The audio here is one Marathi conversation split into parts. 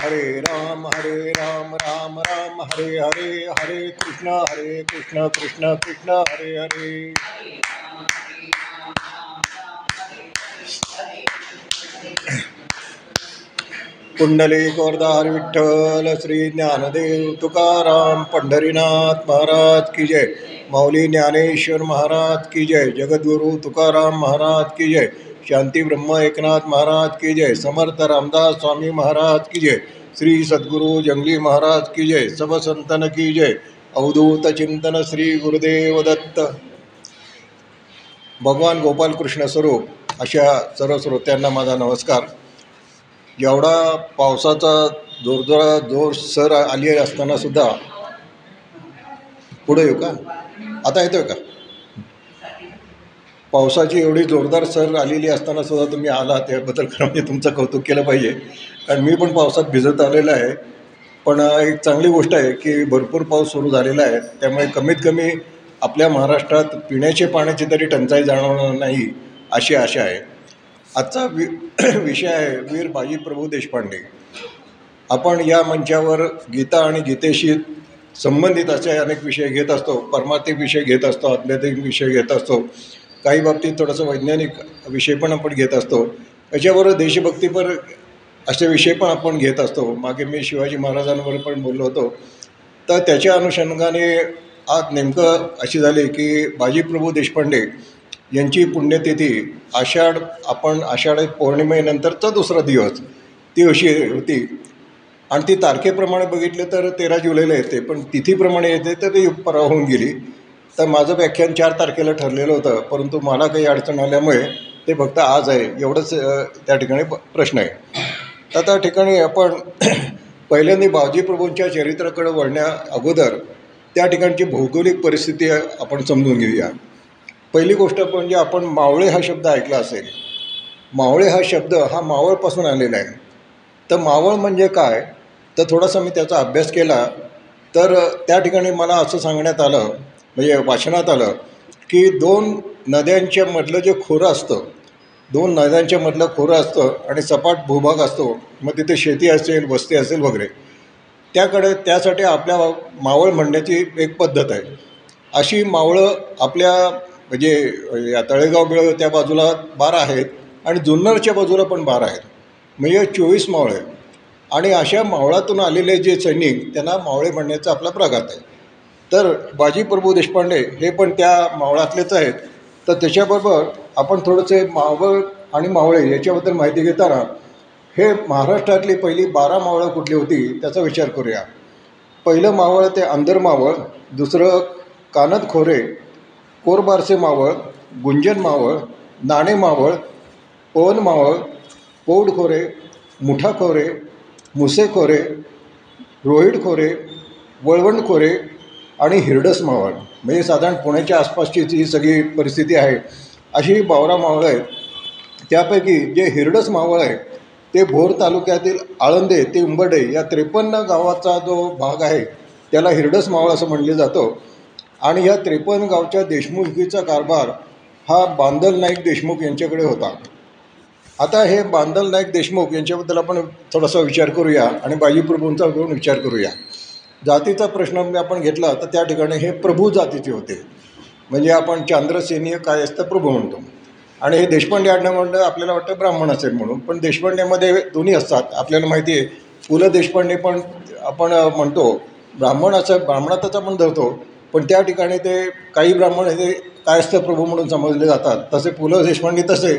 हरे राम हरे राम राम राम हरे हरे हरे कृष्ण हरे कृष्ण कृष्ण कृष्ण हरे हरे। कुंडली गोरदार विठ्ठल श्री ज्ञानदेव तुकाराम पंढरीनाथ महाराज की जय। मौली ज्ञानेश्वर महाराज की जय। जगद्गुरु तुकाराम महाराज की जय। शांती ब्रह्म एकनाथ महाराज की जय समर्थ रामदास स्वामी महाराज की जय श्री सद्गुरु जंगली महाराज की जय सब संतन की जय अवधूत चिंतन श्री गुरुदेव दत्त. भगवान गोपालकृष्ण स्वरूप अशा सर्व श्रोत्यांना माझा नमस्कार. एवढा पावसाचा जोरजोरा जोर सर आली असताना सुद्धा पुढे येऊ का? आता येतोय का? पावसाची एवढी जोरदार सर आलेली असताना सुद्धा तुम्ही आला त्याबद्दल खरं म्हणजे तुमचं कौतुक केलं पाहिजे. कारण मी पण पावसात भिजत आलेलं आहे. पण एक चांगली गोष्ट आहे की भरपूर पाऊस सुरू झालेला आहे. त्यामुळे कमीत कमी आपल्या महाराष्ट्रात पिण्याच्या पाण्याची तरी टंचाई जाणवणार नाही अशी आशा आहे. आजचा वि विषय आहे वीर बाजी प्रभू देशपांडे. आपण या मंचावर गीता आणि गीतेशी संबंधित असे अनेक विषय घेत असतो. परमार्थिक विषय घेत असतो आध्यात्मिक विषय घेत असतो. काही बाबतीत थोडंसं वैज्ञानिक विषय पण आपण घेत असतो. त्याच्याबरोबर देशभक्तीपर असे विषय पण आपण घेत असतो. मागे मी शिवाजी महाराजांवर पण बोललो होतो. तर त्याच्या अनुषंगाने आज नेमकं अशी झाली की बाजीप्रभू देशपांडे यांची पुण्यतिथी आषाढ आपण आषाढ पौर्णिमेनंतरचा दुसरा दिवस ती अशी होती. आणि ती तारखेप्रमाणे बघितले तर तेरा जुलैला येते पण तिथीप्रमाणे येते तर ती परवा होऊन गेली. तर माझं व्याख्यान चार तारखेला ठरलेलं होतं परंतु मला काही अडचण आल्यामुळे ते फक्त आज आहे एवढंच त्या ठिकाणी प- प्रश्न आहे. तर त्या ठिकाणी आपण पहिल्यांदा बाजीप्रभूंच्या चरित्राकडे वळण्या अगोदर त्या ठिकाणची भौगोलिक परिस्थिती आपण समजून घेऊया. पहिली गोष्ट म्हणजे आपण मावळे हा शब्द ऐकला असेल. मावळे हा शब्द हा मावळपासून आलेला आहे. तर मावळ म्हणजे काय? तर थोडासा मी त्याचा अभ्यास केला. तर त्या ठिकाणी मला असं सांगण्यात आलं म्हणजे वाचनात आलं की दोन नद्यांच्या मधलं जे खोरं असतं दोन नद्यांच्या मधलं खोरं असतं आणि सपाट भूभाग असतो मग तिथे शेती असेल वस्ती असेल वगैरे त्याकडे त्यासाठी आपल्या मावळ म्हणण्याची एक पद्धत आहे. अशी मावळं आपल्या म्हणजे या तळेगाव बिळ त्या बाजूला बारा आहेत आणि जुन्नरच्या बाजूला पण बारा आहेत. म्हणजे चोवीस मावळे. आणि अशा मावळातून आलेले जे सैनिक त्यांना मावळे म्हणण्याचा आपला प्रघात आहे. तर बाजी प्रभू देशपांडे हे पण त्या मावळातलेच आहेत. तर त्याच्याबरोबर आपण थोडंसे मावळ आणि मावळे याच्याबद्दल माहिती घेताना हे महाराष्ट्रातली पहिली बारा मावळं कुठली होती त्याचा विचार करूया. पहिलं मावळ ते अंधर मावळ दुसरं कानद खोरे कोरबारसे मावळ गुंजन मावळ नाणे मावळ पवन मावळ पौड खोरे मुठा खोरे मुसे आणि हिरडस मावळ म्हणजे साधारण पुण्याच्या आसपासची जी सगळी परिस्थिती आहे अशी बावरा मावळं आहेत. त्यापैकी जे हिरडस मावळ आहे ते भोर तालुक्यातील आळंदे ते उंबर्डे या त्रेपन्न गावाचा जो भाग आहे त्याला हिरडस मावळ असं म्हणले जातं. आणि ह्या त्रेपन्न गावच्या देशमुखीचा कारभार हा बांदल नाईक देशमुख यांच्याकडे होता. आता हे बांदल नाईक देशमुख यांच्याबद्दल आपण थोडासा विचार करूया आणि बाजीप्रभूंचा घेऊन विचार करूया. जातीचा प्रश्न म्हणजे आपण घेतला तर त्या ठिकाणी हे प्रभू जातीचे होते. म्हणजे आपण चांद्रसेनीय काय असतं प्रभू म्हणतो. आणि हे देशपांडे आडणं म्हणलं आपल्याला वाटतं ब्राह्मण असेल म्हणून. पण देशपांडेमध्ये दोन्ही असतात. आपल्याला माहिती आहे पु ल देशपांडे पण आपण म्हणतो ब्राह्मण असं ब्राह्मणातच आपण धरतो. पण त्या ठिकाणी ते काही ब्राह्मण हे कायस्थ प्रभू म्हणून समजले जातात. तसे पु ल देशपांडे तसे.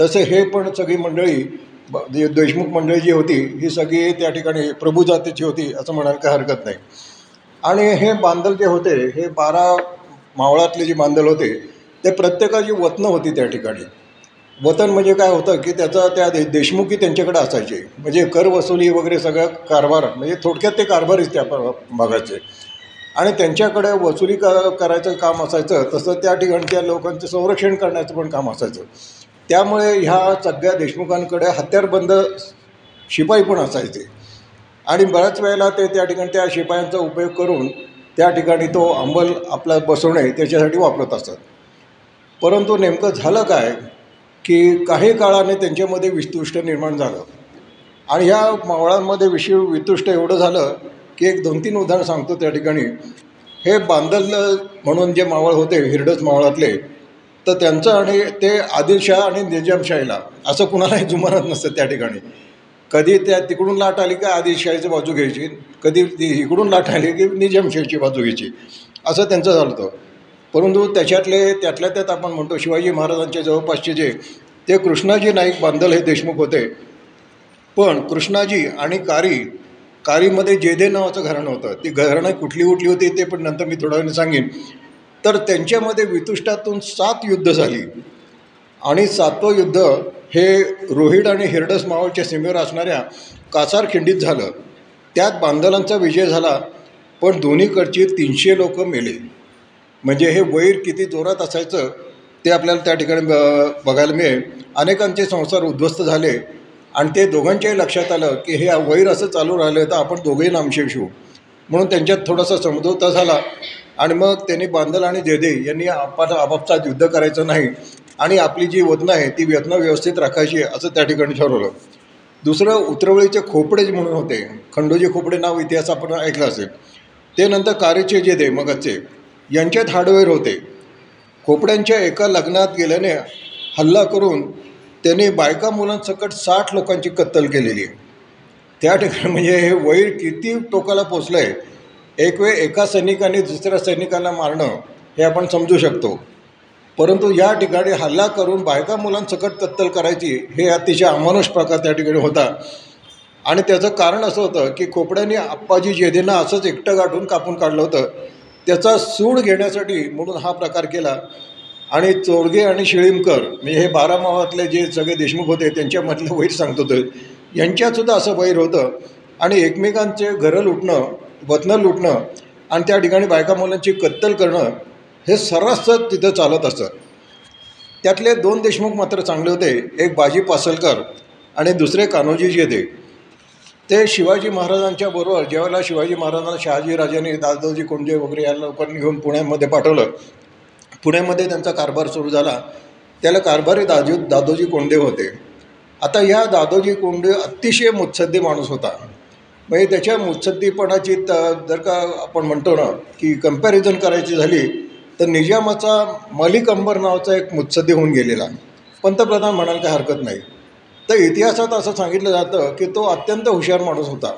तसे हे पण सगळी मंडळी ब- देशमुख मंडळी जी होती ही सगळी त्या ठिकाणी प्रभूजातीची होती असं म्हणायला काही हरकत नाही. आणि हे बांधल जे होते हे बारा मावळातले जे बांधल होते ते प्रत्येकाची वतनं होती त्या ठिकाणी. वतन म्हणजे काय होतं की त्याचा त्या दे देशमुखी त्यांच्याकडे असायचे. म्हणजे कर वसुली वगैरे सगळं कारभार म्हणजे थोडक्यात ते कारभारीच त्या भागाचे. आणि त्यांच्याकडे वसुली क करायचं काम असायचं तसं त्या ठिकाणच्या लोकांचं संरक्षण करण्याचं पण काम असायचं. त्यामुळे ह्या सगळ्या देशमुखांकडे हत्यारबंद शिपाई पण असायचे. आणि बऱ्याच वेळेला ते त्या ठिकाणी त्या शिपायांचा उपयोग करून त्या ठिकाणी तो अंमल आपला बसवणे त्याच्यासाठी वापरत असत. परंतु नेमकं झालं काय की काही काळाने त्यांच्यामध्ये विस्तुष्ट निर्माण झालं. आणि ह्या मावळांमध्ये विषय वितुष्ट एवढं झालं की एक दोन तीन उदाहरण सांगतो त्या ठिकाणी. हे बांदल म्हणून जे मावळ होते हिरडस मावळातले तर त्यांचं आणि ते आदिलशाह आणि निजामशाहीला असं कुणालाही जुमानत नसतं त्या ठिकाणी. कधी त्या तिकडून लाट आली की आदिलशाहीची बाजू घ्यायची कधी ती इकडून लाट आली की निजामशाहीची बाजू घ्यायची असं त्यांचं झालं होतं. परंतु त्याच्यातले त्यातल्या त्यात आपण म्हणतो शिवाजी महाराजांच्या जवळपासचे जे ते कृष्णाजी नाईक बांदल हे देशमुख होते. पण कृष्णाजी आणि कारी कारीमध्ये जेदे नावाचं घराणं होतं. ती घराणं कुठली कुठली होती ते पण नंतर मी थोड्या वेळाने सांगेन. तर त्यांच्यामध्ये वितुष्टातून सात युद्ध झाली. आणि सातवं युद्ध हे रोहिड आणि हिरडस मावळच्या सीमेवर असणाऱ्या कासारखिंडीत झालं. त्यात बांदलांचा विजय झाला पण दोन्हीकडची तीनशे लोक मेले. म्हणजे हे वैर किती जोरात असायचं ते आपल्याला त्या ठिकाणी ब बघायला मिळेल. अनेकांचे संसार उद्ध्वस्त झाले आणि ते दोघांच्याही लक्षात आलं की हे वैर असं चालू राहिलं तर आपण दोघेही नामशेष होऊ. म्हणून त्यांच्यात थोडासा समजोता झाला. आणि मग त्यांनी बांदल आणि जेदे यांनी आपा आपापसात युद्ध करायचं नाही आणि आपली जी वदनं आहे ती वदनं व्यवस्थित राखायची असं त्या ठिकाणी ठरवलं. दुसरं उतरवळीचे खोपडे म्हणून होते खंडोजी खोपडे नाव इतिहास आपण ऐकलं असेल ते नंतर कारेचे जेदे मगचे यांच्यात हार्डवेअर होते. खोपड्यांच्या एका लग्नात गेल्याने हल्ला करून त्यांनी बायका मुलांसकट साठ लोकांची कत्तल केलेली आहे. त्या ठिकाणी म्हणजे हे वैर किती टोकाला पोचलं आहे एक वेळ एका सैनिकाने दुसऱ्या सैनिकाला मारणं हे आपण समजू शकतो. परंतु या ठिकाणी हल्ला करून बायका मुलांसकट कत्तल करायची हे अतिशय अमानुष प्रकार त्या ठिकाणी होता. आणि त्याचं कारण असं होतं की खोपड्यांनी आप्पाजी जेदेंना असंच एकटं गाठून कापून काढलं होतं. त्याचा सूड घेण्यासाठी म्हणून हा प्रकार केला. आणि चोरगे आणि शिळीमकर म्हणजे हे बारा मावातले जे सगळे देशमुख होते त्यांच्यामधलं वैर सांगतो तर यांच्यातसुद्धा असं वैर होतं. आणि एकमेकांचे घरं लुटणं वतनं लुटणं आणि त्या ठिकाणी बायका मुलांची कत्तल करणं हे सर्रास तिथं चालत असतं. त्यातले दोन देशमुख मात्र चांगले होते. एक बाजी पासलकर आणि दुसरे कान्होजी जेदे ते शिवाजी महाराजांच्या बरोबर ज्यावेळेला शिवाजी महाराजांना शहाजी राजांनी दादोजी कोंडजे वगैरे या लोकांनी घेऊन पुण्यामध्ये पाठवलं. पुण्यामध्ये त्यांचा कारभार सुरू झाला. त्याला कारभारी दाजू दादोजी कोंडदेव होते. आता ह्या दादोजी कोंडदेव अतिशय मुत्सद्दी माणूस होता. म्हणजे त्याच्या मुत्सद्दीपणाची त जर का आपण म्हणतो ना की कंपॅरिझन करायची झाली तर निजामाचा मलिक अंबर नावाचा एक मुत्सद्दी होऊन गेलेला पंतप्रधान म्हणाल काही हरकत नाही. तर इतिहासात असं सांगितलं जातं की तो अत्यंत हुशार माणूस होता.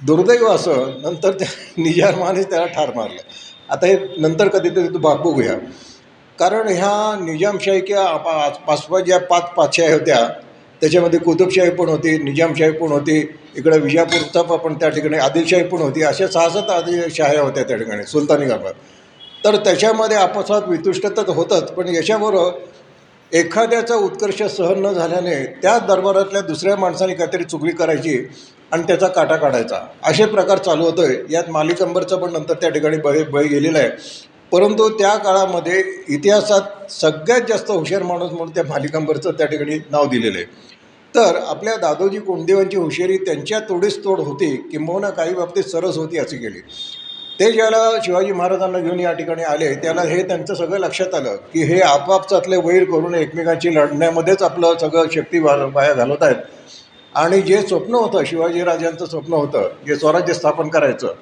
दुर्दैव असं नंतर त्या निजामानेच त्याला ठार मारलं. आता हे नंतर कधीतरी तू भाग बघूया. कारण ह्या निजामशाही किंवा पा पाचपा ज्या पाच पाचशाही होत्या त्याच्यामध्ये कुतुबशाही पण होती निजामशाही पण होती इकडं विजापूरचा पण त्या ठिकाणी आदिलशाही पण होती अशा सहा सात आदिलशाह्या होत्या त्या ठिकाणी सुलतानी गावात. तर त्याच्यामध्ये आपसात वितुष्ट तर होतंच पण याच्याबरोबर एखाद्याचा उत्कर्ष सहन न झाल्याने त्याच दरबारातल्या दुसऱ्या माणसाने काहीतरी चुगली करायची आणि त्याचा काटा काढायचा. असे प्रकार चालू होतोय. यात मालिकंबरचं पण नंतर त्या ठिकाणी बळी बळी गेलेलं आहे. परंतु त्या काळामध्ये इतिहासात सगळ्यात जास्त हुशार माणूस म्हणून त्या मालिकंबरचं त्या ठिकाणी नाव दिलेलं आहे. तर आपल्या दादोजी कोंडदेवांची हुशारी त्यांच्या तोडीस तोड होती. किंबहुना काही बाबतीत सरस होती असे गेली. ते ज्याला शिवाजी महाराजांना घेऊन या ठिकाणी आले त्याला हे त्यांचं सगळं लक्षात आलं की हे आपापसातले वैर करून एकमेकांची लढण्यामध्येच आपलं सगळं शक्ती वाया घालवत आहेत. आणि जे स्वप्न होतं शिवाजीराजांचं स्वप्न होतं जे स्वराज्य स्थापन करायचं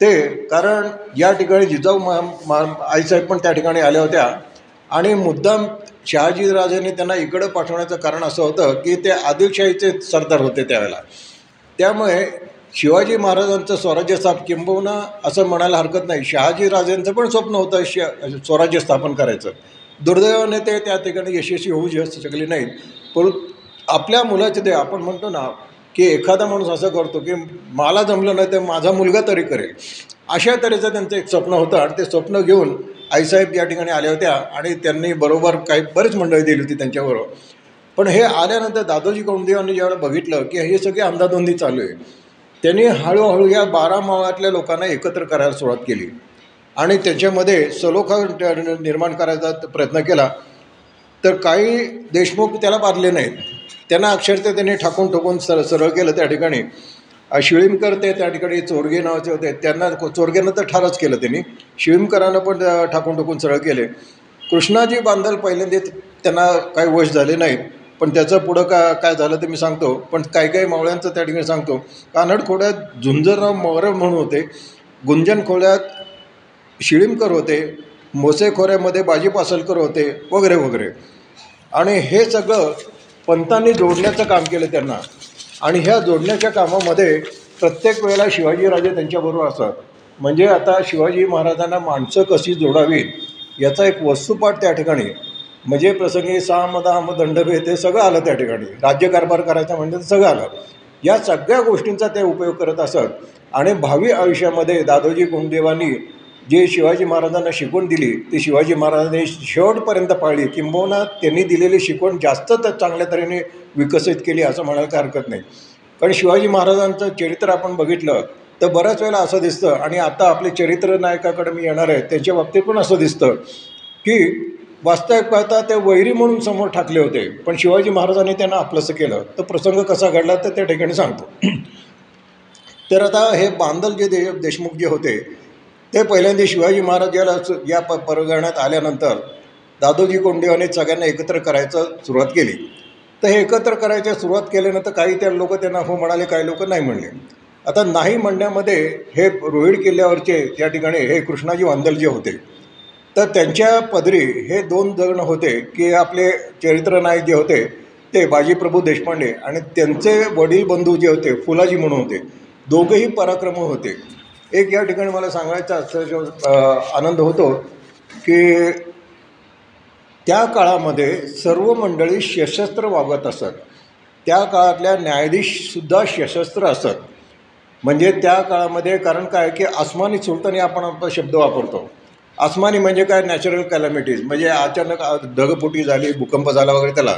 ते कारण या ठिकाणी जिजाऊ मा मा आईसाहेब पण त्या ठिकाणी आल्या होत्या. आणि मुद्दाम शहाजीराजांनी त्यांना इकडं पाठवण्याचं कारण असं होतं की ते आदिलशाहीचे सरदार होते त्यावेळेला. त्यामुळे शिवाजी महाराजांचं स्वराज्य स्थाप किंबहुना असं म्हणायला हरकत नाही. शहाजीराजांचं पण स्वप्न होतं श स्वराज्य स्थापन करायचं. दुर्दैवाने ते त्या ठिकाणी यशस्वी होऊ शकले नाहीत. परंतु आपल्या मुलाचे ते आपण म्हणतो ना की एखादा माणूस असं करतो की मला जमलं नाही तर माझा मुलगा तरी करेल. अशा तऱ्हेचं त्यांचं एक स्वप्न होतं आणि ते स्वप्न घेऊन आईसाहेब या ठिकाणी आल्या होत्या आणि त्यांनी बरोबर काही बरीच मंडळी दिली होती त्यांच्याबरोबर. पण हे आल्यानंतर दादोजी कोंडदेवांनी ज्यावेळेला बघितलं की हे सगळी अंधाधुंदी चालू आहे. त्यांनी हळूहळू या बारा मावळातल्या लोकांना एकत्र करायला सुरुवात केली. आणि त्याच्यामध्ये सलोखा निर्माण करायचा प्रयत्न केला. तर काही देशमुख त्याला बाधले नाहीत. त्यांना अक्षरशः त्यांनी ठाकून ठोकून सर सरळ केलं त्या ठिकाणी. शिळीमकर ते त्या ठिकाणी चोरगे नावाचे होते. त्यांना चोरगेनं तर ठारच केलं त्यांनी. शिळीमकरांना पण ठाकून ठोकून सरळ केले. कृष्णाजी बांधल पहिल्यांदा त्यांना काही वश झाले नाहीत पण त्याचं पुढं का काय झालं ते मी सांगतो. पण काही काही मावळ्यांचं त्या ठिकाणी सांगतो. कानड खोड्यात झुंजरराव मोहरम म्हणून होते. गुंजन खोड्यात शिळीमकर होते. मोसे खोऱ्यामध्ये बाजी पासलकर होते. वगैरे वगैरे. आणि हे सगळं पंतांनी जोडण्याचं काम केलं त्यांना. आणि ह्या जोडण्याच्या कामामध्ये प्रत्येक वेळेला शिवाजीराजे त्यांच्याबरोबर असतात. म्हणजे आता शिवाजी महाराजांना माणसं कशी जोडावीत याचा एक वस्तुपाठ त्या ठिकाणी. म्हणजे प्रसंगी साम दाम दंडभेद हे सगळं आलं त्या ठिकाणी. राज्यकारभार करायचा म्हणजे ते सगळं आलं. या सगळ्या गोष्टींचा ते उपयोग करत असत. आणि भावी आयुष्यामध्ये दादोजी कोंडदेवांनी जे शिवाजी महाराजांना शिकवण दिली ती शिवाजी महाराजांनी शेवटपर्यंत पाळली. किंबहुना त्यांनी दिलेली शिकवण जास्त तर चांगल्या तऱ्हेने विकसित केली असं म्हणायला काही हरकत नाही. कारण शिवाजी महाराजांचं चरित्र आपण बघितलं तर बऱ्याच वेळेला असं दिसतं आणि आता आपले चरित्र नायकाकडे मी येणार आहे त्यांच्या बाबतीत पण असं दिसतं की वास्तविक पाहता ते वैरी म्हणून समोर ठाकले होते पण शिवाजी महाराजांनी त्यांना आपलंसं केलं. तर प्रसंग कसा घडला तर त्या ठिकाणी सांगतो. तर आता हे बांदल जे दे देशमुख जे होते ते पहिल्यांदा शिवाजी महाराज याला या प परगण्यात आल्यानंतर दादोजी कोंडदेवाने सगळ्यांना एकत्र करायचं सुरुवात केली. तर हे एकत्र करायच्या सुरुवात केल्यानंतर काही त्या लोक त्यांना हो म्हणाले काही लोक नाही म्हणले. आता नाही म्हणण्यामध्ये हे रोहिड किल्ल्यावरचे त्या ठिकाणी हे कृष्णाजी वांदल जे होते. तर त्यांच्या पदरी हे दोन जण होते की आपले चरित्र नायक जे होते ते बाजीप्रभू देशपांडे आणि त्यांचे वडील बंधू जे होते फुलाजी म्हणून होते. दोघेही पराक्रम होते. एक या ठिकाणी मला सांगायचा असं आनंद होतो की त्या काळामध्ये सर्व मंडळी सशस्त्र वागत असत. त्या काळातल्या न्यायाधीशसुद्धा सशस्त्र असत. म्हणजे त्या काळामध्ये कारण काय की आसमानी सुलतानी आपण आपला शब्द वापरतो. आसमानी म्हणजे काय? नॅचरल कॅलॅमिटीज म्हणजे अचानक ढगफुटी झाली भूकंप झाला वगैरे त्याला.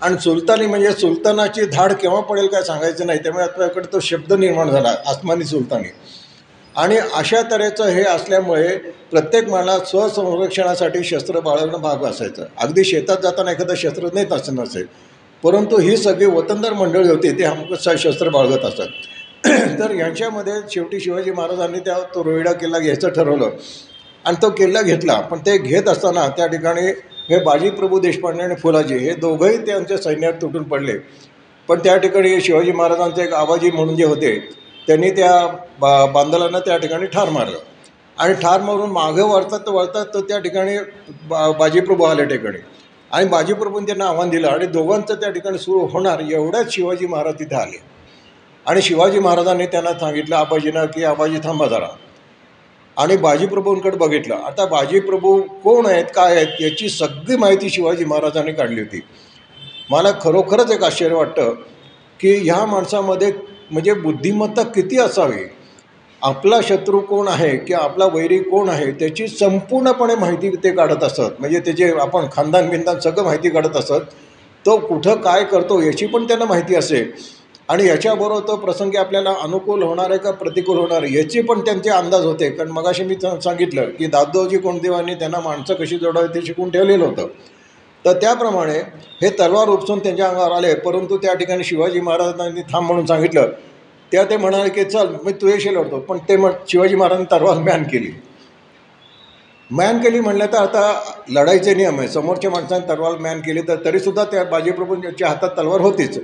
आणि सुलतानी म्हणजे सुलतानाची धाड केव्हा पडेल काय सांगायचं नाही. त्यामुळे आपल्याकडे तो शब्द निर्माण झाला आसमानी सुलतानी. आणि अशा तऱ्हेचं हे असल्यामुळे प्रत्येक मला स्वसंरक्षणासाठी शस्त्र बाळगणं भाग असायचं. अगदी शेतात जाताना एखादं शस्त्र नेत असं नसेल परंतु ही सगळी वतनदार मंडळी होती ते हमक शस्त्र बाळगत असतात तर यांच्यामध्ये शेवटी शिवाजी महाराजांनी त्या तो रोहिडा किल्ला घ्यायचं ठरवलं. आणि तो किल्ला घेतला पण ते घेत असताना त्या ठिकाणी हे बाजीप्रभू देशपांडे आणि फुलाजी हे दोघंही त्यांच्या सैन्यात तुटून पडले. पण त्या ठिकाणी शिवाजी महाराजांचे एक आबाजी म्हणून जे होते त्यांनी त्या बा बांदलांना त्या ठिकाणी ठार मारलं. आणि ठार मारून मागं वळतात वळतात तर त्या ठिकाणी बा बाजीप्रभू आले ठिकाणी. आणि बाजीप्रभूंनी त्यांना आव्हान दिलं आणि दोघांचं त्या ठिकाणी सुरू होणार एवढ्याच शिवाजी महाराज तिथे आले. आणि शिवाजी महाराजांनी त्यांना सांगितलं आबाजींना की आबाजी थांबा जरा. आणि बाजीप्रभूंकडे बघितलं आता बाजीप्रभू कोण आहेत काय आहेत याची सगळी माहिती शिवाजी महाराजांनी काढली होती. मला खरोखरच एक आश्चर्य वाटतं की ह्या माणसामध्ये म्हणजे बुद्धिमत्ता किती असावी? आपला शत्रू कोण आहे किंवा आपला वैरी कोण आहे त्याची संपूर्णपणे माहिती ते काढत असत. म्हणजे त्याचे आपण खानदान बिंदान सगळं माहिती काढत असत तो कुठं काय करतो याची पण त्यांना माहिती असेल आणि याच्याबरोबर तो प्रसंगी आपल्याला अनुकूल होणार आहे का प्रतिकूल होणार आहे याची पण त्यांचे अंदाज होते. कारण मगाशी मी सांगितलं की दादोजी कोणदेवांनी त्यांना माणसं कशी जोडावी ते शिकून ठेवलेलं होतं. तर त्याप्रमाणे हे तलवार उपसून त्यांच्या अंगावर आले. परंतु त्या ठिकाणी शिवाजी महाराजांनी थांब म्हणून सांगितलं. त्या ते म्हणाले की चल मी तुझ्याशी लढतो पण ते म्हण शिवाजी महाराजांनी तलवार मॅन केली. मॅन केली म्हणलं तर आता लढाईचे नियम आहे. समोरच्या माणसाने तलवार मॅन केली तर तरीसुद्धा त्या बाजीप्रभूंच्या हातात तलवार होतीच.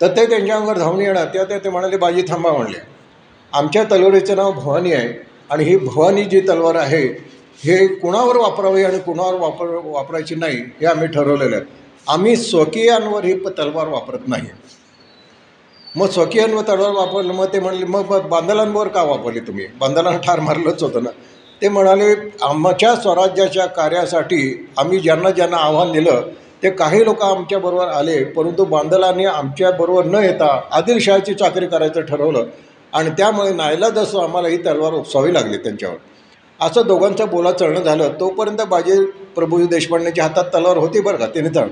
तर ते त्यांच्या अंगावर धावून येणार. त्या ते म्हणाले बाजी थांबा म्हणले. आमच्या तलवारीचं नाव भवानी आहे आणि ही भवानी जी तलवार आहे हे कुणावर वापरावे आणि कुणावर वापर वापरायची नाही हे आम्ही ठरवलेलं आहे आम्ही स्वकीयांवर ही प- तलवार वापरत नाही. मग स्वकीयांवर तलवार वापरलं मग ते म्हणले मग बांधलांवर का वापरली तुम्ही? बांधलांना ठार मारलंच होतं ना. ते म्हणाले आमच्या स्वराज्याच्या कार्यासाठी आम्ही ज्यांना ज्यांना आव्हान दिलं ते काही लोक आमच्याबरोबर आले परंतु बांधलांनी आमच्याबरोबर न येता आदिलशहाची चाकरी करायचं ठरवलं. आणि त्यामुळे नायला असं आम्हाला ही तलवार उपसावी लागली त्यांच्यावर. असं दोघांचं बोला चढणं झालं तोपर्यंत बाजी प्रभू देशपांडेच्या हातात तलवार होती बरं का तिने तण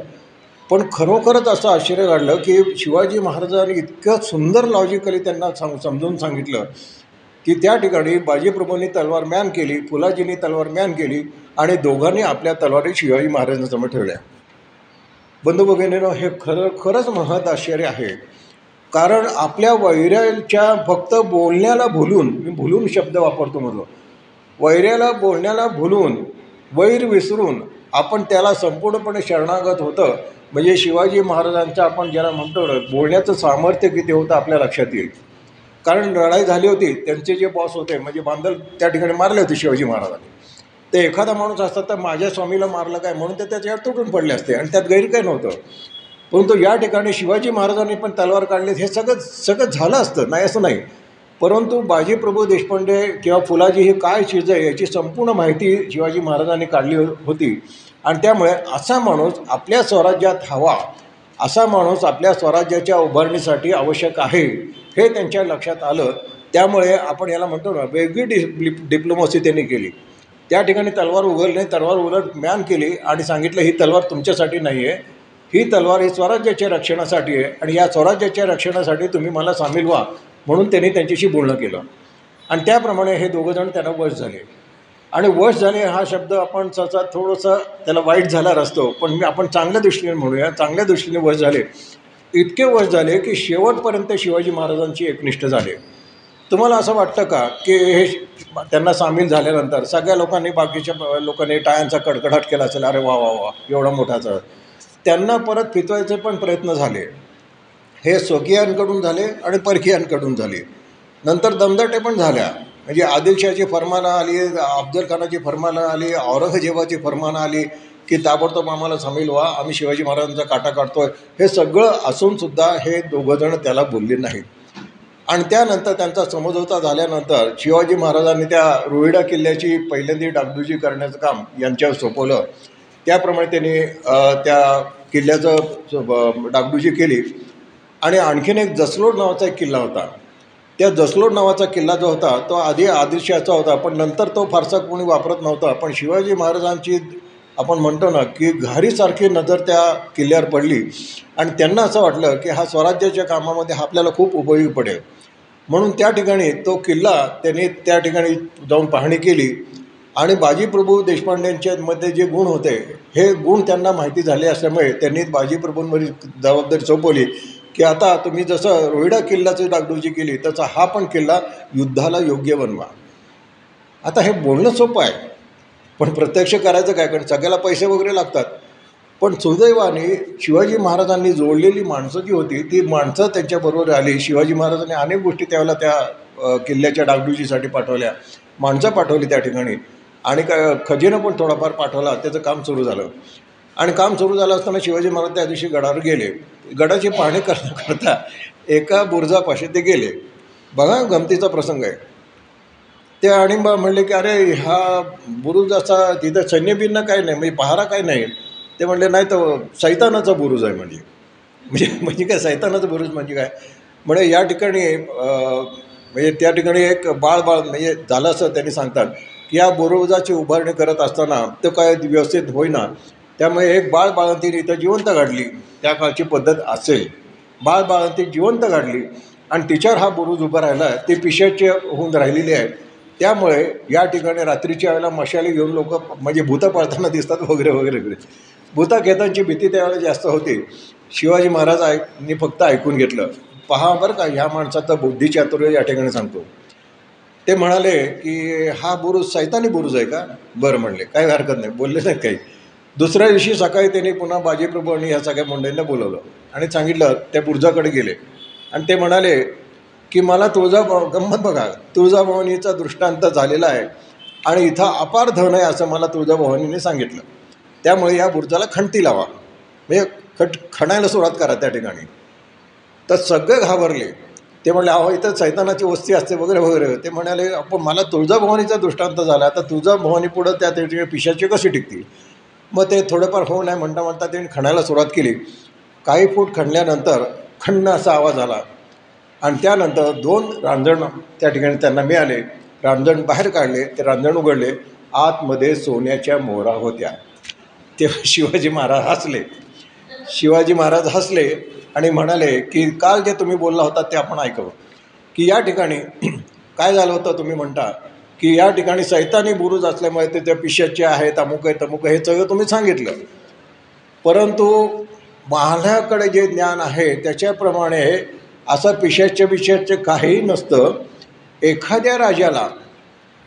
पण खरोखरच असं आश्चर्य घडलं की शिवाजी महाराजांनी इतकं सुंदर लॉजिकली त्यांना सांग समजून सांगितलं की त्या ठिकाणी बाजीप्रभूंनी तलवार मॅन केली फुलाजींनी तलवार मॅन केली आणि दोघांनी आपल्या तलवारी शिवाजी महाराजांसमोर ठेवल्या. बंधू भगिनीनं हे खरं खरंच महत् आश्चर्य आहे. कारण आपल्या वैराच्या फक्त बोलण्याला भुलून मी भुलून शब्द वापरतो म्हणून वैऱ्याला बोलण्याला भुलून वैर विसरून आपण त्याला संपूर्णपणे शरणागत होतं. म्हणजे शिवाजी महाराजांचं आपण ज्याला म्हणतो ना बोलण्याचं सामर्थ्य किती होतं आपल्या लक्षात येईल. कारण लढाई झाली होती त्यांचे जे बॉस होते म्हणजे बांदल त्या ठिकाणी मारले होते शिवाजी महाराजांनी. ते एखादा माणूस असतात तर माझ्या स्वामीला मारलं काय म्हणून ते त्याच्यावर तुटून पडले असते आणि त्यात गैर काही नव्हतं. परंतु या ठिकाणी शिवाजी महाराजांनी पण तलवार काढली हे सगळं सगळं झालं असतं नाही असं नाही. परंतु बाजीप्रभू देशपांडे किंवा फुलाजी ही काय चीज आहे याची संपूर्ण माहिती शिवाजी महाराजांनी काढली होती. आणि त्यामुळे असा माणूस आपल्या स्वराज्यात हवा असा माणूस आपल्या स्वराज्याच्या उभारणीसाठी आवश्यक आहे हे त्यांच्या लक्षात आलं. त्यामुळे आपण याला म्हणतो ना वेगळी डि डिप्लोमसी त्यांनी केली. त्या ठिकाणी तलवार उघडली तलवार उलट मॅन केली आणि सांगितलं ही तलवार तुमच्यासाठी नाही आहे ही तलवार ही स्वराज्याच्या रक्षणासाठी आहे आणि या स्वराज्याच्या रक्षणासाठी तुम्ही मला सामील व्हा. म्हणून त्यांनी त्यांच्याशी बोलणं केलं. आणि त्याप्रमाणे हे दोघंजण त्यांना वश झाले. आणि वश झाले हा शब्द आपण सहसा थोडंसं त्याला वाईट झाला असतो पण मी आपण चांगल्या दृष्टीने म्हणूया चांगल्या दृष्टीने वश झाले. इतके वश झाले की शेवटपर्यंत शिवाजी महाराजांची एकनिष्ठ झाले. तुम्हाला असं वाटतं का की हे त्यांना सामील झाल्यानंतर सगळ्या लोकांनी बाकीच्या लोकांनी टाळ्यांचा कडकडाट केला असेल अरे वा वा वा एवढा मोठाचा त्यांना परत फितवायचे पण प्रयत्न झाले. हे स्वकीयांकडून झाले आणि परकीयांकडून झाले. नंतर दमदाटे पण झाल्या. म्हणजे आदिलशाची फरमानं आली अफजल खानाची फरमानं आली औरंगजेबाची फरमानं आली की ताबडतोब आम्हाला सामील व्हा आम्ही शिवाजी महाराजांचा काटा काढतोय. हे सगळं असूनसुद्धा हे दोघंजण त्याला बोलले नाहीत. आणि त्यानंतर त्यांचा समझोता झाल्यानंतर शिवाजी महाराजांनी त्या रोहिडा किल्ल्याची पहिल्यांदा डागडुजी करण्याचं काम यांच्यावर सोपवलं. त्याप्रमाणे त्यांनी त्या किल्ल्याचं डागडुजी केली. आणि आणखीन एक जसलोड नावाचा एक किल्ला होता. त्या जसलोड नावाचा किल्ला जो होता तो आधी आदिलशहाचा होता पण नंतर तो फारसा कोणी वापरत नव्हता. पण शिवाजी महाराजांची आपण म्हणतो ना की घारीसारखी नजर त्या किल्ल्यावर पडली. आणि त्यांना असं वाटलं की हा स्वराज्याच्या कामामध्ये हा आपल्याला खूप उपयोगी पडेल. म्हणून त्या ठिकाणी तो किल्ला त्यांनी त्या ठिकाणी जाऊन पाहणी केली. आणि बाजीप्रभू देशपांडेंच्या मध्ये जे गुण होते हे गुण त्यांना माहिती झाले असल्यामुळे त्यांनी बाजीप्रभूंवरील जबाबदारी सोपवली. की आता तुम्ही जसं रोहिडा किल्ल्याची डागडुजी केली तसा हा पण किल्ला युद्धाला योग्य बनवा. आता हे बोलणं सोपं आहे पण प्रत्यक्ष करायचं काय? कारण सगळ्याला पैसे वगैरे लागतात. पण सुदैवाने शिवाजी महाराजांनी जोडलेली माणसं जी होती ती माणसं त्यांच्याबरोबर आली. शिवाजी महाराजांनी अनेक गोष्टी त्यावेळेला त्या किल्ल्याच्या डागडुजीसाठी पाठवल्या. माणसं पाठवली त्या ठिकाणी. आणि काय खजिना पण थोडाफार पाठवला. त्याचं काम सुरू झालं. आणि काम सुरू झालं असताना शिवाजी महाराज त्या दिवशी गडावर गेले. गडाची पाहणी करता करता एका बुरजापाशी ते गेले. बघा गमतीचा प्रसंग आहे. ते आणि मग म्हणले की अरे हा बुरुज असा तिथं सैन्यबिन्न काही नाही म्हणजे पहारा काही नाही? ते म्हणले नाही तर सैतानाचा बुरुज आहे म्हणजे. म्हणजे म्हणजे काय सैतानाचा बुरुज म्हणजे काय? म्हणजे या ठिकाणी म्हणजे त्या ठिकाणी एक बाळ बाळ म्हणजे झालं असं त्यांनी सांगतात की या बुरुजाची उभारणी करत असताना तो काय व्यवस्थित होईना. त्यामुळे एक बाळ बाळंतीने इथं जिवंत काढली त्या काळची पद्धत असेल. बाळ बाळंती जिवंत काढली आणि तिच्यावर हा बुरुज उभा राहिला ते पिशाचे होऊन राहिलेली आहे त्यामुळे या ठिकाणी रात्रीच्या वेळेला मशाली घेऊन लोक म्हणजे भूतं पळताना दिसतात वगैरे वगैरे वगैरे. भूता घेतांची भीती त्यावेळेला जास्त होती. शिवाजी महाराज ऐकनी फक्त ऐकून घेतलं. पहा बरं का ह्या माणसाचा बुद्धिचातुर्य या ठिकाणी सांगतो. ते म्हणाले की हा बुरुज सैतानी बुरुज आहे का? बरं म्हणले. काही हरकत नाही. बोलले नाहीत काही. दुसऱ्या दिवशी सकाळी त्यांनी पुन्हा बाजीप्रभू आणि ह्या सगळ्या मंडळींना बोलवलं. आणि सांगितलं त्या बुरुजाकडे गेले. आणि ते म्हणाले की मला तुळजाभव गंमत बघा. तुळजाभवानीचा दृष्टांत झालेला आहे आणि इथं अपार धन आहे असं मला तुळजाभवानीने सांगितलं. त्यामुळे या बुरुजाला खणती लावा. म्हणजे खट खणायला सुरुवात करा त्या ठिकाणी. तर सगळे घाबरले. ते म्हणले अहो इथं सैतानाची वस्ती असते वगैरे वगैरे. ते म्हणाले आपण मला तुळजाभवानीचा दृष्टांत झाला. आता तुळजाभवानी पुढं त्या ठिकाणी पिशाची कसे टिकतील? मग ते थोडंफार हो नाही म्हणता म्हणता त्यांनी खणायला सुरुवात केली. काही फूट खणल्यानंतर खण्ण असा आवाज आला. आणि त्यानंतर दोन रांजण त्या ठिकाणी त्यांना मिळाले. रांजण बाहेर काढले. ते रांजण उघडले. आतमध्ये सोन्याच्या मोहरा होत्या. तेव्हा शिवाजी महाराज हसले. शिवाजी महाराज हसले आणि म्हणाले की काल जे तुम्ही बोलला होता ते आपण ऐकलं. की या ठिकाणी काय झालं होतं तुम्ही म्हणता? की या ठिकाणी सैतानी बुरुज असल्यामुळे ते त्या पिशाचे आहेत अमुक आहे तमुक हे सगळं तुम्ही सांगितलं. परंतु माझ्याकडे जे ज्ञान आहे त्याच्याप्रमाणे असं पिशाच्या पिशाचे काहीही नसतं. एखाद्या राजाला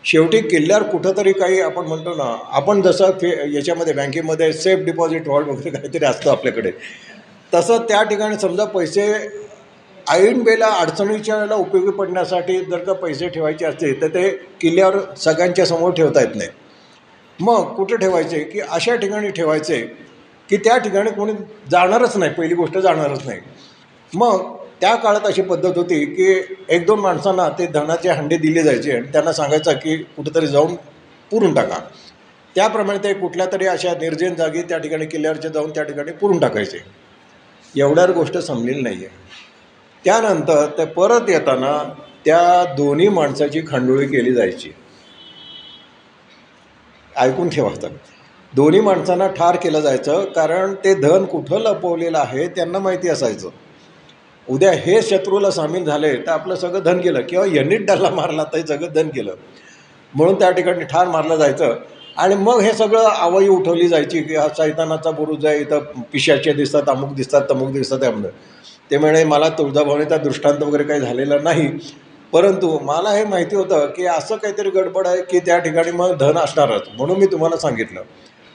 शेवटी किल्ल्यावर कुठंतरी काही आपण म्हणतो ना आपण जसं फे याच्यामध्ये बँकेमध्ये सेफ डिपॉझिट वॉल्ट वगैरे काहीतरी असतं आपल्याकडे. तसं त्या ठिकाणी समजा पैसे ऐन वेळेला अडचणीच्या वेळेला उपयोगी पडण्यासाठी जर का पैसे ठेवायचे असतील तर ते किल्ल्यावर सगळ्यांच्या समोर ठेवता येत नाही. मग कुठे ठेवायचे? की अशा ठिकाणी ठेवायचे की त्या ठिकाणी कोणी जाणारच नाही पहिली गोष्ट जाणारच नाही. मग त्या काळात अशी पद्धत होती की एक दोन माणसांना ते धनाचे हंडे दिले जायचे आणि त्यांना सांगायचं की कुठेतरी जाऊन पुरून टाका. त्याप्रमाणे ते कुठल्या तरी अशा निर्जन जागी त्या ठिकाणी किल्ल्यावरचे जाऊन त्या ठिकाणी पुरून टाकायचे. एवढ्यावर गोष्ट समलेली नाही आहे त्यानंतर ते परत येताना त्या दोन्ही माणसाची खंडोळी केली जायची. ऐकून ठेवा दोन्ही माणसांना ठार केलं जायचं कारण ते धन कुठं लपवलेलं आहे त्यांना माहिती असायचं. उद्या हे शत्रूला सामील झाले तर आपलं सगळं धन गेलं किंवा यांनीच डल्ला मारला तरी सगळं धन केलं म्हणून त्या ठिकाणी ठार मारलं जायचं. आणि मग हे सगळं आवई उठवली जायची की हा सैतानाचा बुरुज आहे इथं पिशाचे दिसतात अमुक दिसतात तमुक दिसतात त्यामुळे. ते म्हणे मला तुळजाभवानीचा दृष्टांत वगैरे काही झालेला नाही. परंतु मला हे माहिती होतं की असं काहीतरी गडबड आहे की त्या ठिकाणी मग धन असणारच म्हणून मी तुम्हाला सांगितलं.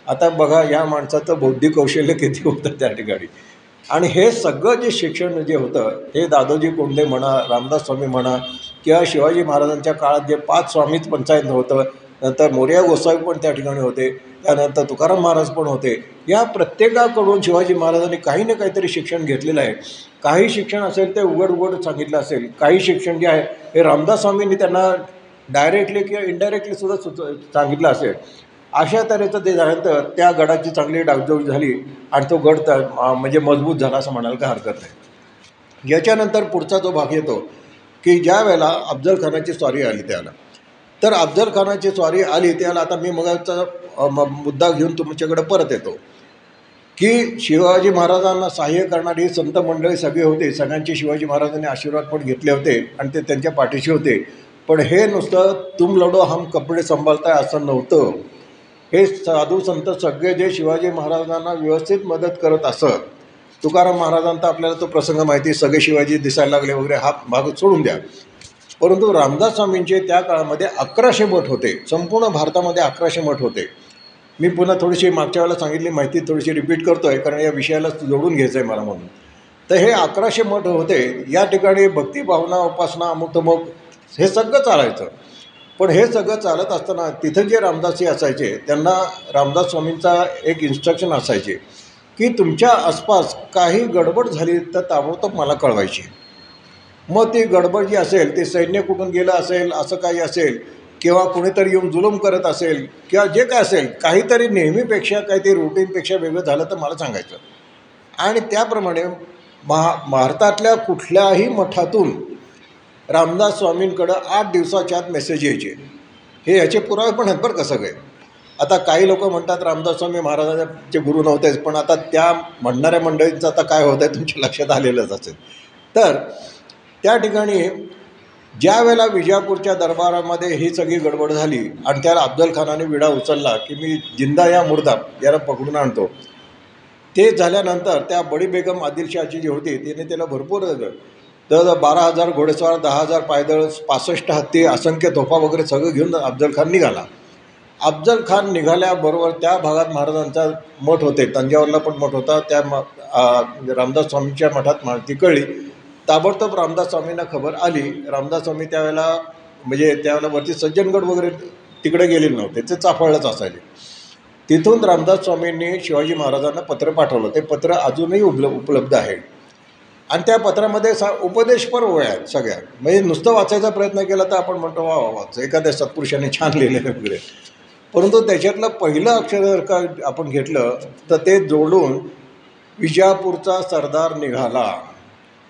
आता बघा या माणसाचं बौद्धिक कौशल्य किती होतं त्या ठिकाणी. आणि हे सगळं जे शिक्षण जे होतं हे दादोजी कोंडे म्हणा रामदास स्वामी म्हणा किंवा शिवाजी महाराजांच्या काळात जे पाच स्वामीच पंचायत होतं नंतर मोर्या गोसावी पण त्या ठिकाणी होते. त्यानंतर तुकाराम महाराज पण होते. या प्रत्येकाकडून शिवाजी महाराजांनी काही ना काहीतरी शिक्षण घेतलेलं आहे. काही शिक्षण असेल ते उघड उघड सांगितलं असेल. काही शिक्षण जे आहे हे रामदास स्वामींनी त्यांना डायरेक्टली किंवा इनडायरेक्टली सुद्धा सुच सांगितलं असेल. अशा तऱ्हेचं ते झाल्यानंतर त्या गडाची चांगली डागडोळ झाली आणि तो गड तर म्हणजे मजबूत झाला असं म्हणायला काही हरकत नाही. याच्यानंतर पुढचा जो भाग येतो की ज्या वेळेला अफजल खानाची स्वारी आली त्याला. तर अफजल खानाची स्वारी आली त्याला आता मी मगाचा मुद्दा घेऊन तुमच्याकडे परत येतो. की शिवाजी महाराजांना सहाय्य करणारी संत मंडळी सगळे होते. सगळ्यांचे शिवाजी महाराजांनी आशीर्वाद पण घेतले होते आणि ते त्यांच्या पाठीशी होते. पण हे नुसतं तुम लढो हम कपडे सांभाळताय असं नव्हतं. हे साधू संत सगळे जे शिवाजी महाराजांना व्यवस्थित मदत करत असत. तुकाराम महाराजांचा आपल्याला तो प्रसंग माहिती सगळे शिवाजी दिसायला लागले वगैरे हा भाग सोडून द्या. परंतु रामदास स्वामींचे त्या काळामध्ये अकराशे मठ होते. संपूर्ण भारतामध्ये अकराशे मठ होते. मी पुन्हा थोडीशी मागच्या वेळेला सांगितली माहिती थोडीशी रिपीट करतो आहे कारण या विषयाला जोडून घ्यायचं आहे मला म्हणून. तर हे अकराशे मठ होते या ठिकाणी भक्ती भावना उपासना अमुक तमुक हे सगळं चालायचं. पण हे सगळं चालत असताना तिथं जे रामदासी असायचे त्यांना रामदास स्वामींचा एक इन्स्ट्रक्शन असायचे की तुमच्या आसपास काही गडबड झाली तर ताबडतोब मला कळवायची. मग ती गडबड जी असेल ते सैन्य कुठून गेलं असेल असं काही असेल किंवा कुणीतरी येऊन जुलूम करत असेल किंवा जे काय असेल काहीतरी नेहमीपेक्षा काहीतरी रुटीनपेक्षा वेगळं झालं तर मला सांगायचं. आणि त्याप्रमाणे महा भारतातल्या कुठल्याही मठातून रामदास स्वामींकडं आठ दिवसाच्या आत मेसेज यायचे. हे याचे पुरावे पण आहेत बरं का सगळे. आता काही लोक म्हणतात रामदास स्वामी महाराजांचे गुरु नव्हतेच पण आता त्या म्हणणाऱ्या मंडळींचं आता काय होतं आहे तुमच्या लक्षात आलेलंच असेल. तर त्या ठिकाणी ज्या वेळेला विजापूरच्या दरबारामध्ये ही सगळी गडबड झाली आणि त्याला अफजल खानाने विडा उचलला की मी जिंदा या मुर्दा याला पकडून आणतो. ते झाल्यानंतर त्या बडी बेगम आदिलशाची जी होती तिने त्याला भरपूर तर बारा हजार घोडेस्वार दहा हजार पायदळ पासष्ट हत्ती असंख्य तोफा वगैरे सगळं घेऊन अफजल खान निघाला. अफजल खान निघाल्याबरोबर त्या भागात महाराजांचा मठ होते तंजावरला पण मठ होता त्या म रामदास स्वामींच्या मठात माहिती कळली. ताबडतोब रामदास स्वामींना खबर आली. रामदास स्वामी त्यावेळेला म्हणजे त्यावेळेला वरती सज्जनगड वगैरे तिकडे गेले नव्हते ते चाफळलंच असायचे तिथून रामदास स्वामींनी शिवाजी महाराजांना पत्र पाठवलं. ते पत्र अजूनही उपल उपलब्ध आहे. आणि त्या पत्रामध्ये सा उपदेशपर ओळ्या आहेत सगळ्या म्हणजे नुसतं वाचायचा प्रयत्न केला तर आपण म्हणतो वा वा वाच. एखाद्या सत्पुरुषाने छान लिहिलेलं वगैरे. परंतु त्याच्यातलं पहिलं अक्षर जर का आपण घेतलं तर ते जोडून विजापूरचा सरदार निघाला.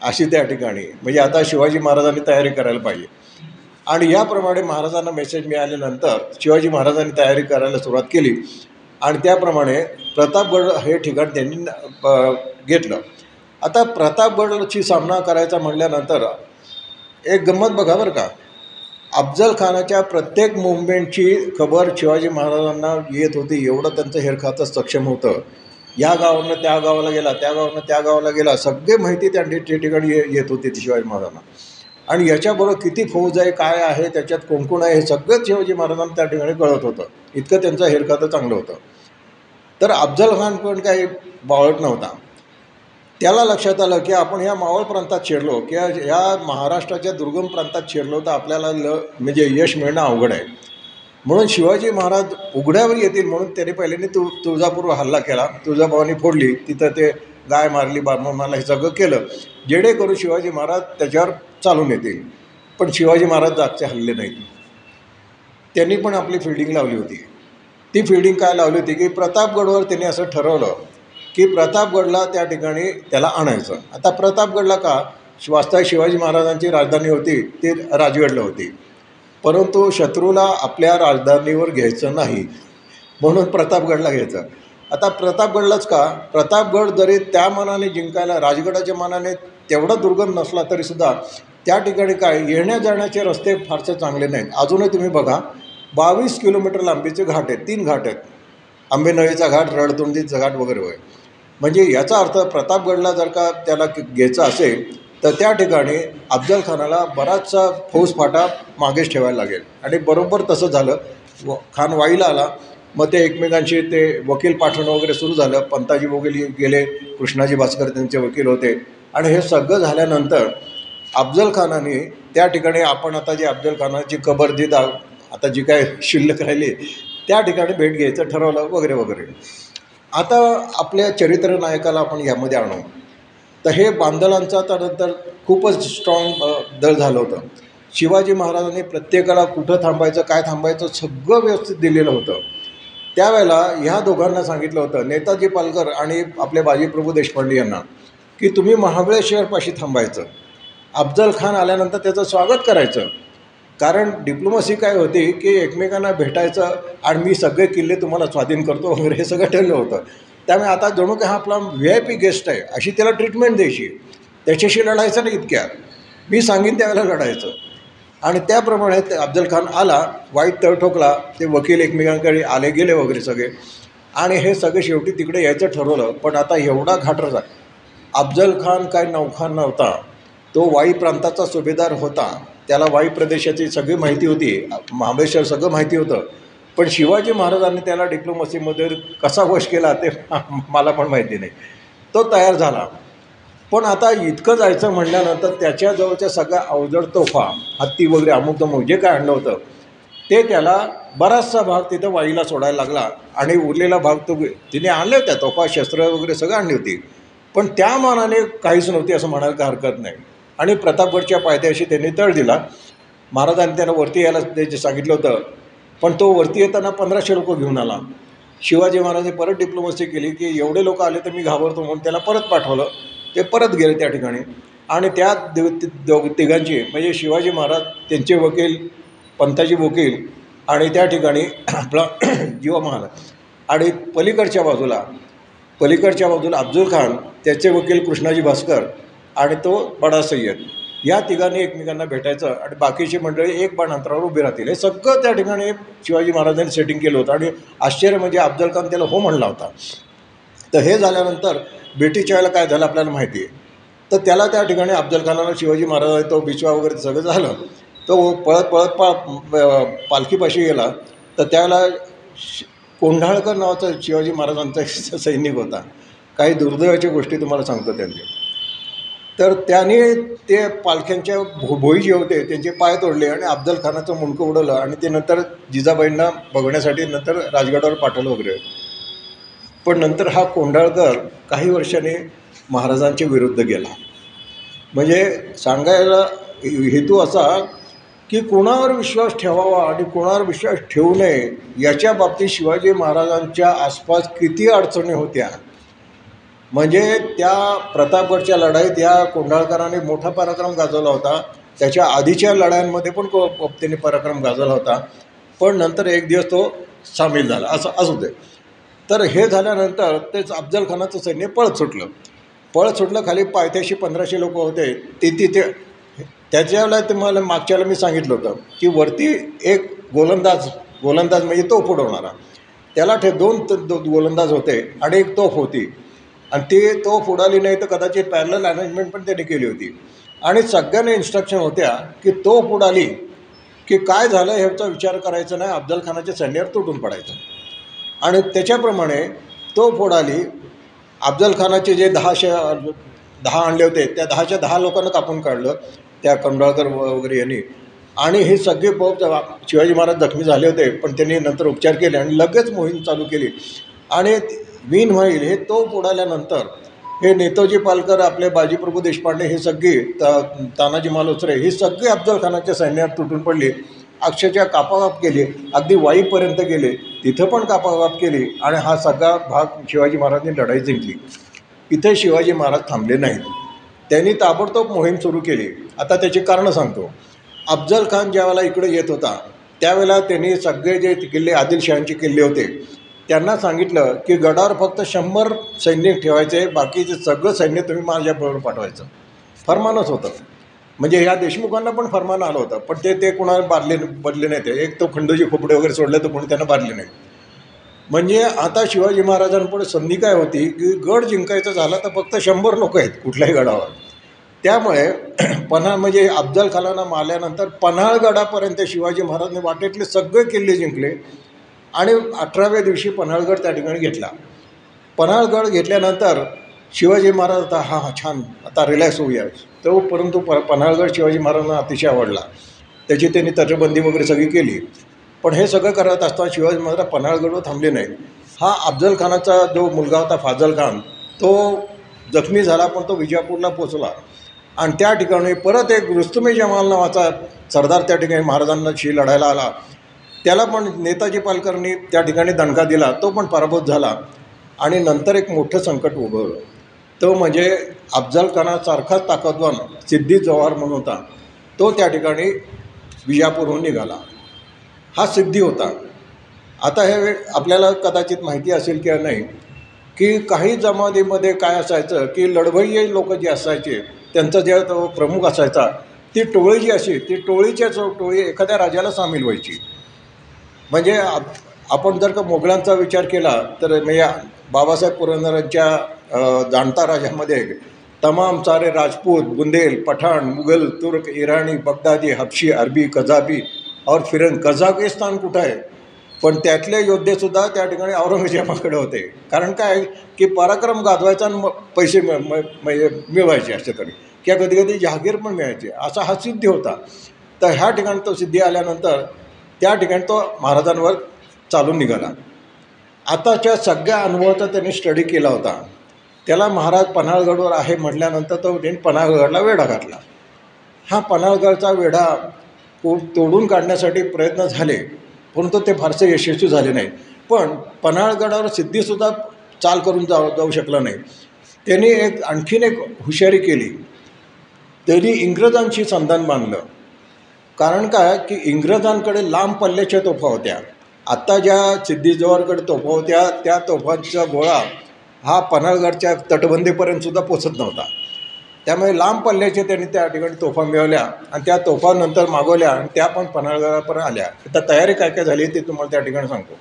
अशी त्या ठिकाणी. म्हणजे आता शिवाजी महाराजांनी तयारी करायला पाहिजे. आणि याप्रमाणे महाराजांना मेसेज मिळाल्यानंतर शिवाजी महाराजांनी तयारी करायला सुरुवात केली. आणि त्याप्रमाणे प्रतापगड हे ठिकाण त्यांनी घेतलं. आता प्रतापगडची सामना करायचा म्हटल्यानंतर एक गंमत बघा बरं का. अफजल खानाच्या प्रत्येक मुवमेंटची खबर शिवाजी महाराजांना येत होती एवढं त्यांचं हेरखातं सक्षम होतं. या गावानं त्या गावाला गेला त्या गावानं त्या गावाला गेला सगळे माहिती त्या त्या ठिकाणी ये- येत होती ती शिवाजी महाराजांना. आणि याच्याबरोबर किती फौज आहे काय आहे त्याच्यात कोण कोण आहे हे सगळंच शिवाजी महाराजांना त्या ठिकाणी कळत होतं. इतकं त्यांचं हेरखातं चांगलं होतं. तर अफजल खान पण काही बावळत नव्हता. त्याला लक्षात आलं की आपण ह्या मावळ प्रांतात शिरलो किंवा ह्या महाराष्ट्राच्या दुर्गम प्रांतात शिरलो तर आपल्याला ल म्हणजे यश मिळणं अवघड आहे. म्हणून शिवाजी महाराज उघड्यावर येतील म्हणून त्याने पहिल्यांदा तु तुळजापूरवर हल्ला केला. तुळजाभवानी फोडली. तिथं ते गाय मारली बारमाला हे सगळं केलं. जेणेकरून शिवाजी महाराज त्याच्यावर चालून येतील. पण शिवाजी महाराज जागचे हल्ले नाहीत. त्यांनी पण आपली फिल्डिंग लावली होती. ती फिल्डिंग काय लावली होती की प्रतापगडवर त्यांनी असं ठरवलं की प्रतापगडला त्या ठिकाणी त्याला आणायचं. आता प्रतापगडला का? वास्तव शिवाजी महाराजांची राजधानी होती ती राजगडला होती. परंतु शत्रूला आपल्या राजधानीवर घ्यायचं नाही. म्हणून प्रतापगडला घ्यायचं. आता प्रतापगडलाच का? प्रतापगड जरी त्या मनाने जिंकायला राजगडाच्या मनाने तेवढा दुर्गम नसला तरीसुद्धा त्या ठिकाणी काय? येण्या जाण्याचे रस्ते फारसे चांगले नाहीत. अजूनही तुम्ही बघा बावीस किलोमीटर लांबीचे घाट आहेत तीन घाट आहेत. आंबेनळीचा घाट रडतोंडीचा घाट वगैरे होय. म्हणजे याचा अर्थ प्रतापगडला जर का त्याला घ्यायचा घ्यायचं असेल तर त्या ठिकाणी अफजल खानाला बराचसा फौजफाटा मागेच ठेवायला लागेल. आणि बरोबर तसं झालं. व खान वाईला आला. मग ते एकमेकांशी ते वकील पाठवणं वगैरे सुरू झालं. पंताजी वगैरे गेले. कृष्णाजी भास्कर त्यांचे वकील होते. आणि हे सगळं झाल्यानंतर अफजल खानाने त्या ठिकाणी आपण आता जे अफजल खानाची कबर जी दा आता जी काय शिल्लक राहिली त्या ठिकाणी भेट घ्यायचं ठरवलं वगैरे वगैरे. आता आपल्या चरित्र नायकाला आपण यामध्ये आणू. तर हे बांदलांचा त्यानंतर खूपच स्ट्रॉंग दल झालं होतं. शिवाजी महाराजांनी प्रत्येकाला कुठं थांबायचं काय थांबायचं सगळं व्यवस्थित दिलेलं होतं. त्यावेळेला ह्या दोघांना सांगितलं होतं नेताजी पालकर आणि आपले बाजीप्रभू देशपांडे यांना की तुम्ही महाबळेश्वरपाशी थांबायचं. अफजल खान आल्यानंतर त्याचं स्वागत करायचं. कारण डिप्लोमसी काय होती की एकमेकांना भेटायचं आणि मी सगळे किल्ले तुम्हाला स्वाधीन करतो वगैरे हे सगळं ठरलं होतं. त्यामुळे आता जणू काय हा आपला व्ही आय पी गेस्ट आहे अशी त्याला ट्रीटमेंट द्यायची. त्याच्याशी लढायचं नाही इतक्या. मी सांगेन त्यावेळेला लढायचं. आणि त्याप्रमाणे ते अफजल खान आला वाईट तळ ठोकला ते वकील एकमेकांकडे आले गेले वगैरे सगळे. आणि हे सगळे शेवटी तिकडे यायचं ठरवलं पण आता एवढा घाटरचा अफजल खान काय नौखान नव्हता. तो वाई प्रांताचा सुभेदार होता. त्याला वाई प्रदेशाची सगळी माहिती होती. महाबळेश्वर सगळं माहिती होतं. पण शिवाजी महाराजांनी त्याला डिप्लोमसीमध्ये कसा वश केला ते मला पण माहिती नाही. तो तयार झाला. पण आता इतकं जायचं म्हटल्यानंतर त्याच्याजवळच्या सगळ्या अवजड तोफा हत्ती वगैरे अमुक तमुक जे काय आणलं होतं ते त्याला बराचसा भाग तिथं वाईला सोडायला लागला आणि उरलेला भाग तो तिने आणले होत्या तोफा शस्त्र वगैरे सगळं आणली होती. पण त्या मानाने काहीच नव्हती असं म्हणायला काही हरकत नाही. आणि प्रतापगडच्या पायथ्याशी त्यांनी तळ दिला. महाराजांनी त्यांना वरती यायला ते सांगितलं होतं पण तो वरती येताना पंधराशे लोक घेऊन आला. शिवाजी महाराजांनी परत डिप्लोमसी केली की एवढे लोक आले तर मी घाबरतो म्हणून त्याला परत पाठवलं. ते परत गेले त्या ठिकाणी. आणि त्या दि दोघ तिघांची म्हणजे शिवाजी महाराज त्यांचे वकील पंताजी वकील आणि त्या ठिकाणी आपला जीवा महाराज आणि पलीकडच्या बाजूला पलीकडच्या बाजूला अब्दुल खान त्याचे वकील कृष्णाजी भास्कर आणि तो बडा सय्यद. या तिघांनी एकमेकांना भेटायचं आणि बाकीची मंडळी एक बाण अंतरावर उभी राहतील. हे सगळं त्या ठिकाणी शिवाजी महाराजांनी सेटिंग केलं होतं आणि आश्चर्य म्हणजे अफजल खान त्याला हो म्हणला होता. तर हे झाल्यानंतर ब्रिटिशच्या वेळेला काय झालं आपल्याला माहिती आहे. तर त्याला त्या ठिकाणी अफजल खानाला शिवाजी महाराजांनी तो बिचवा वगैरे सगळं झालं. तो पळत पळत पा पालखीपाशी गेला. तर त्याला शि- कोंढाळकर नावाचा शिवाजी महाराजांचा सैनिक होता. काही दुर्दैवाच्या गोष्टी तुम्हाला सांगतो त्यांनी तर त्याने ते पालख्यांच्या भो भोई जे होते त्यांचे पाय तोडले आणि अफजल खानाचं मुंडकं उडवलं आणि ते नंतर जिजाबाईंना बघण्यासाठी नंतर राजगडावर पाठवलं वगैरे. पण नंतर हा कोंढाळकर काही वर्षांनी महाराजांच्या विरुद्ध गेला. म्हणजे सांगायला हेतू असा की कोणावर विश्वास ठेवावा आणि कोणावर विश्वास ठेवू नये याच्या बाबतीत शिवाजी महाराजांच्या आसपास किती अडचणी होत्या म्हणजे त्या प्रतापगडच्या लढाईत या कोंढाळकरांनी मोठा पराक्रम गाजवला होता. त्याच्या आधीच्या लढायांमध्ये पण को त्यांनी पराक्रम गाजवला होता. पण नंतर एक दिवस तो सामील झाला. असं असू दे. तर हे झाल्यानंतर तेच अफजलखानाचं सैन्य पळत सुटलं. पळत सुटलं खाली पायथ्याशी पंधराशे लोक होते. ते तिथे त्याच्यावेळेला तुम्हाला मागच्याला मी सांगितलं होतं की वरती एक गोलंदाज गोलंदाज म्हणजे तोफ उडवणारा. त्याला ठे दोन दो गोलंदाज होते आणि एक तोफ होती. आणि ती तो उडाली नाही तर कदाचित पॅरल अरेंजमेंट पण त्यांनी केली होती. आणि सगळ्यांना इन्स्ट्रक्शन होत्या की तो उडाली की काय झालं ह्याचा विचार करायचा नाही अफजल खानाच्या सैन्यावर तुटून पडायचं. आणि त्याच्याप्रमाणे तो फोडाली अफजल खानाचे जे दहाशे दहा आणले होते त्या दहाच्या दहा लोकांना कापून काढलं त्या कंडाळकर व- वगैरे यांनी. आणि हे सगळे पोप शिवाजी महाराज जखमी झाले होते पण त्यांनी नंतर उपचार केले आणि लगेच मोहीम चालू केली. आणि वीन होईल हे तोफ उडाल्यानंतर हे नेताजी पालकर आपले बाजीप्रभू देशपांडे हे सगळी त तानाजी मालुसरे ही सगळी अफजल खानाच्या सैन्यात तुटून पडली. अक्षरशः कापाकाप केली. अगदी वाईपर्यंत गेले. तिथं पण कापाकाप केली आणि हा सगळा भाग शिवाजी महाराजांनी लढाई जिंकली. इथे शिवाजी महाराज थांबले नाहीत. त्यांनी ताबडतोब मोहीम सुरू केली. आता त्याची कारणं सांगतो. अफजल खान ज्यावेळेला इकडे येत होता त्यावेळेला त्यांनी सगळे जे किल्ले आदिलशहांचे किल्ले होते त्यांना सांगितलं की गडावर फक्त शंभर सैनिक ठेवायचे बाकीचे सगळं सैन्य तुम्ही माझ्याबरोबर पाठवायचं. फरमानच होतं. म्हणजे ह्या देशमुखांना पण फरमान आलं होतं पण ते ते कोणाला बारले बदले नाही ते एक तो खंडोजी खोपडे वगैरे सोडले तर कोणी त्यांना बारले नाही म्हणजे आता शिवाजी महाराजांपुढे संधी काय होती की गड जिंकायचा झाला तर फक्त शंभर लोक आहेत कुठल्याही गडावर. त्यामुळे पन्हाळ म्हणजे अफजल खालांना मारल्यानंतर पन्हाळगडापर्यंत शिवाजी महाराजांनी वाटेतले सगळे किल्ले जिंकले. आणि अठराव्या दिवशी पन्हाळगड त्या ठिकाणी घेतला. पन्हाळगड घेतल्यानंतर शिवाजी महाराज आता हा हा छान आता रिलॅक्स होऊया. तो परंतु प पन्हाळगड शिवाजी महाराजांना अतिशय आवडला. त्याची त्यांनी तटबंदी वगैरे सगळी केली. पण हे सगळं करत असताना शिवाजी महाराज पन्हाळगडवर थांबले नाहीत. हा अफजल खानाचा जो मुलगा होता फाजल खान तो जखमी झाला पण तो विजापूरला पोचला आणि त्या ठिकाणी परत एक रुस्तुमी जमाल नावाचा सरदार त्या ठिकाणी महाराजांनाशी लढायला आला. त्याला पण नेताजी पालकरनी त्या ठिकाणी दणका दिला तो पण पराभूत झाला आणि नंतर एक मोठं संकट उभवलं तो म्हणजे अफजल खानासारखाच ताकदवान सिद्धी जवाहर म्हणून होता. तो त्या ठिकाणी विजापूरहून निघाला. हा सिद्धी होता. आता हे आपल्याला कदाचित माहिती असेल किंवा नाही की काही जमातीमध्ये काय असायचं की लढवय्ये लोक जे असायचे त्यांचा जे तो प्रमुख असायचा ती टोळी जी अशी ती टोळीच्या टोळी एखाद्या राजाला सामील व्हायची. म्हणजे आप आपण जर का मोगलांचा विचार केला तर म्हणजे बाबासाहेब पुरंदरांच्या जाणता राजामध्ये तमाम सारे राजपूत बुंदेल पठाण मुघल तुर्क इराणी बगदादी हबशी अरबी कझाबी और फिरन कझाकिस्तान कुठं आहे? पण त्यातले योद्धेसुद्धा त्या ठिकाणी औरंगजेबाकडे होते. कारण काय? की पराक्रम गाजवायचा आणि मग पैसे मिळ म- म्हणजे मिळवायचे अशाकडे किंवा कधी कधी जहागीर पण मिळायचे. असा हा सिद्धी होता. तर ह्या ठिकाणी तो सिद्धी आल्यानंतर त्या ठिकाणी तो महाराजांवर चालून निघाला. आताच्या सगळ्या अनुभवाचा त्यांनी स्टडी केला होता. त्याला महाराज पन्हाळगडवर आहे म्हटल्यानंतर तो त्यांनी पन्हाळगडला वेढा घातला. हा पन्हाळगडचा वेढा तोडून काढण्यासाठी प्रयत्न झाले परंतु ते फारसे यशस्वी झाले नाही. पण पन्हाळगडावर सिद्धीसुद्धा चाल करून जा जाऊ शकला नाही. त्यांनी एक आणखीन एक हुशारी केली. त्यांनी इंग्रजांशी संधान बांधलं. कारण काय? की इंग्रजांकडे लांब पल्ल्याच्या तोफा होत्या. आत्ता ज्या सिद्धीजवळकडे तोफा होत्या त्या तोफांचा गोळा हा पन्हाळगडच्या तटबंदीपर्यंतसुद्धा पोचत नव्हता. त्यामुळे लांब पल्ल्याच्या त्यांनी त्या ठिकाणी तोफा मिळवल्या आणि त्या तोफा नंतर मागवल्या आणि त्या पण पन्हाळगडापर्यंत आल्या. आता तयारी काय काय झाली ते तुम्हाला त्या ठिकाणी सांगतो.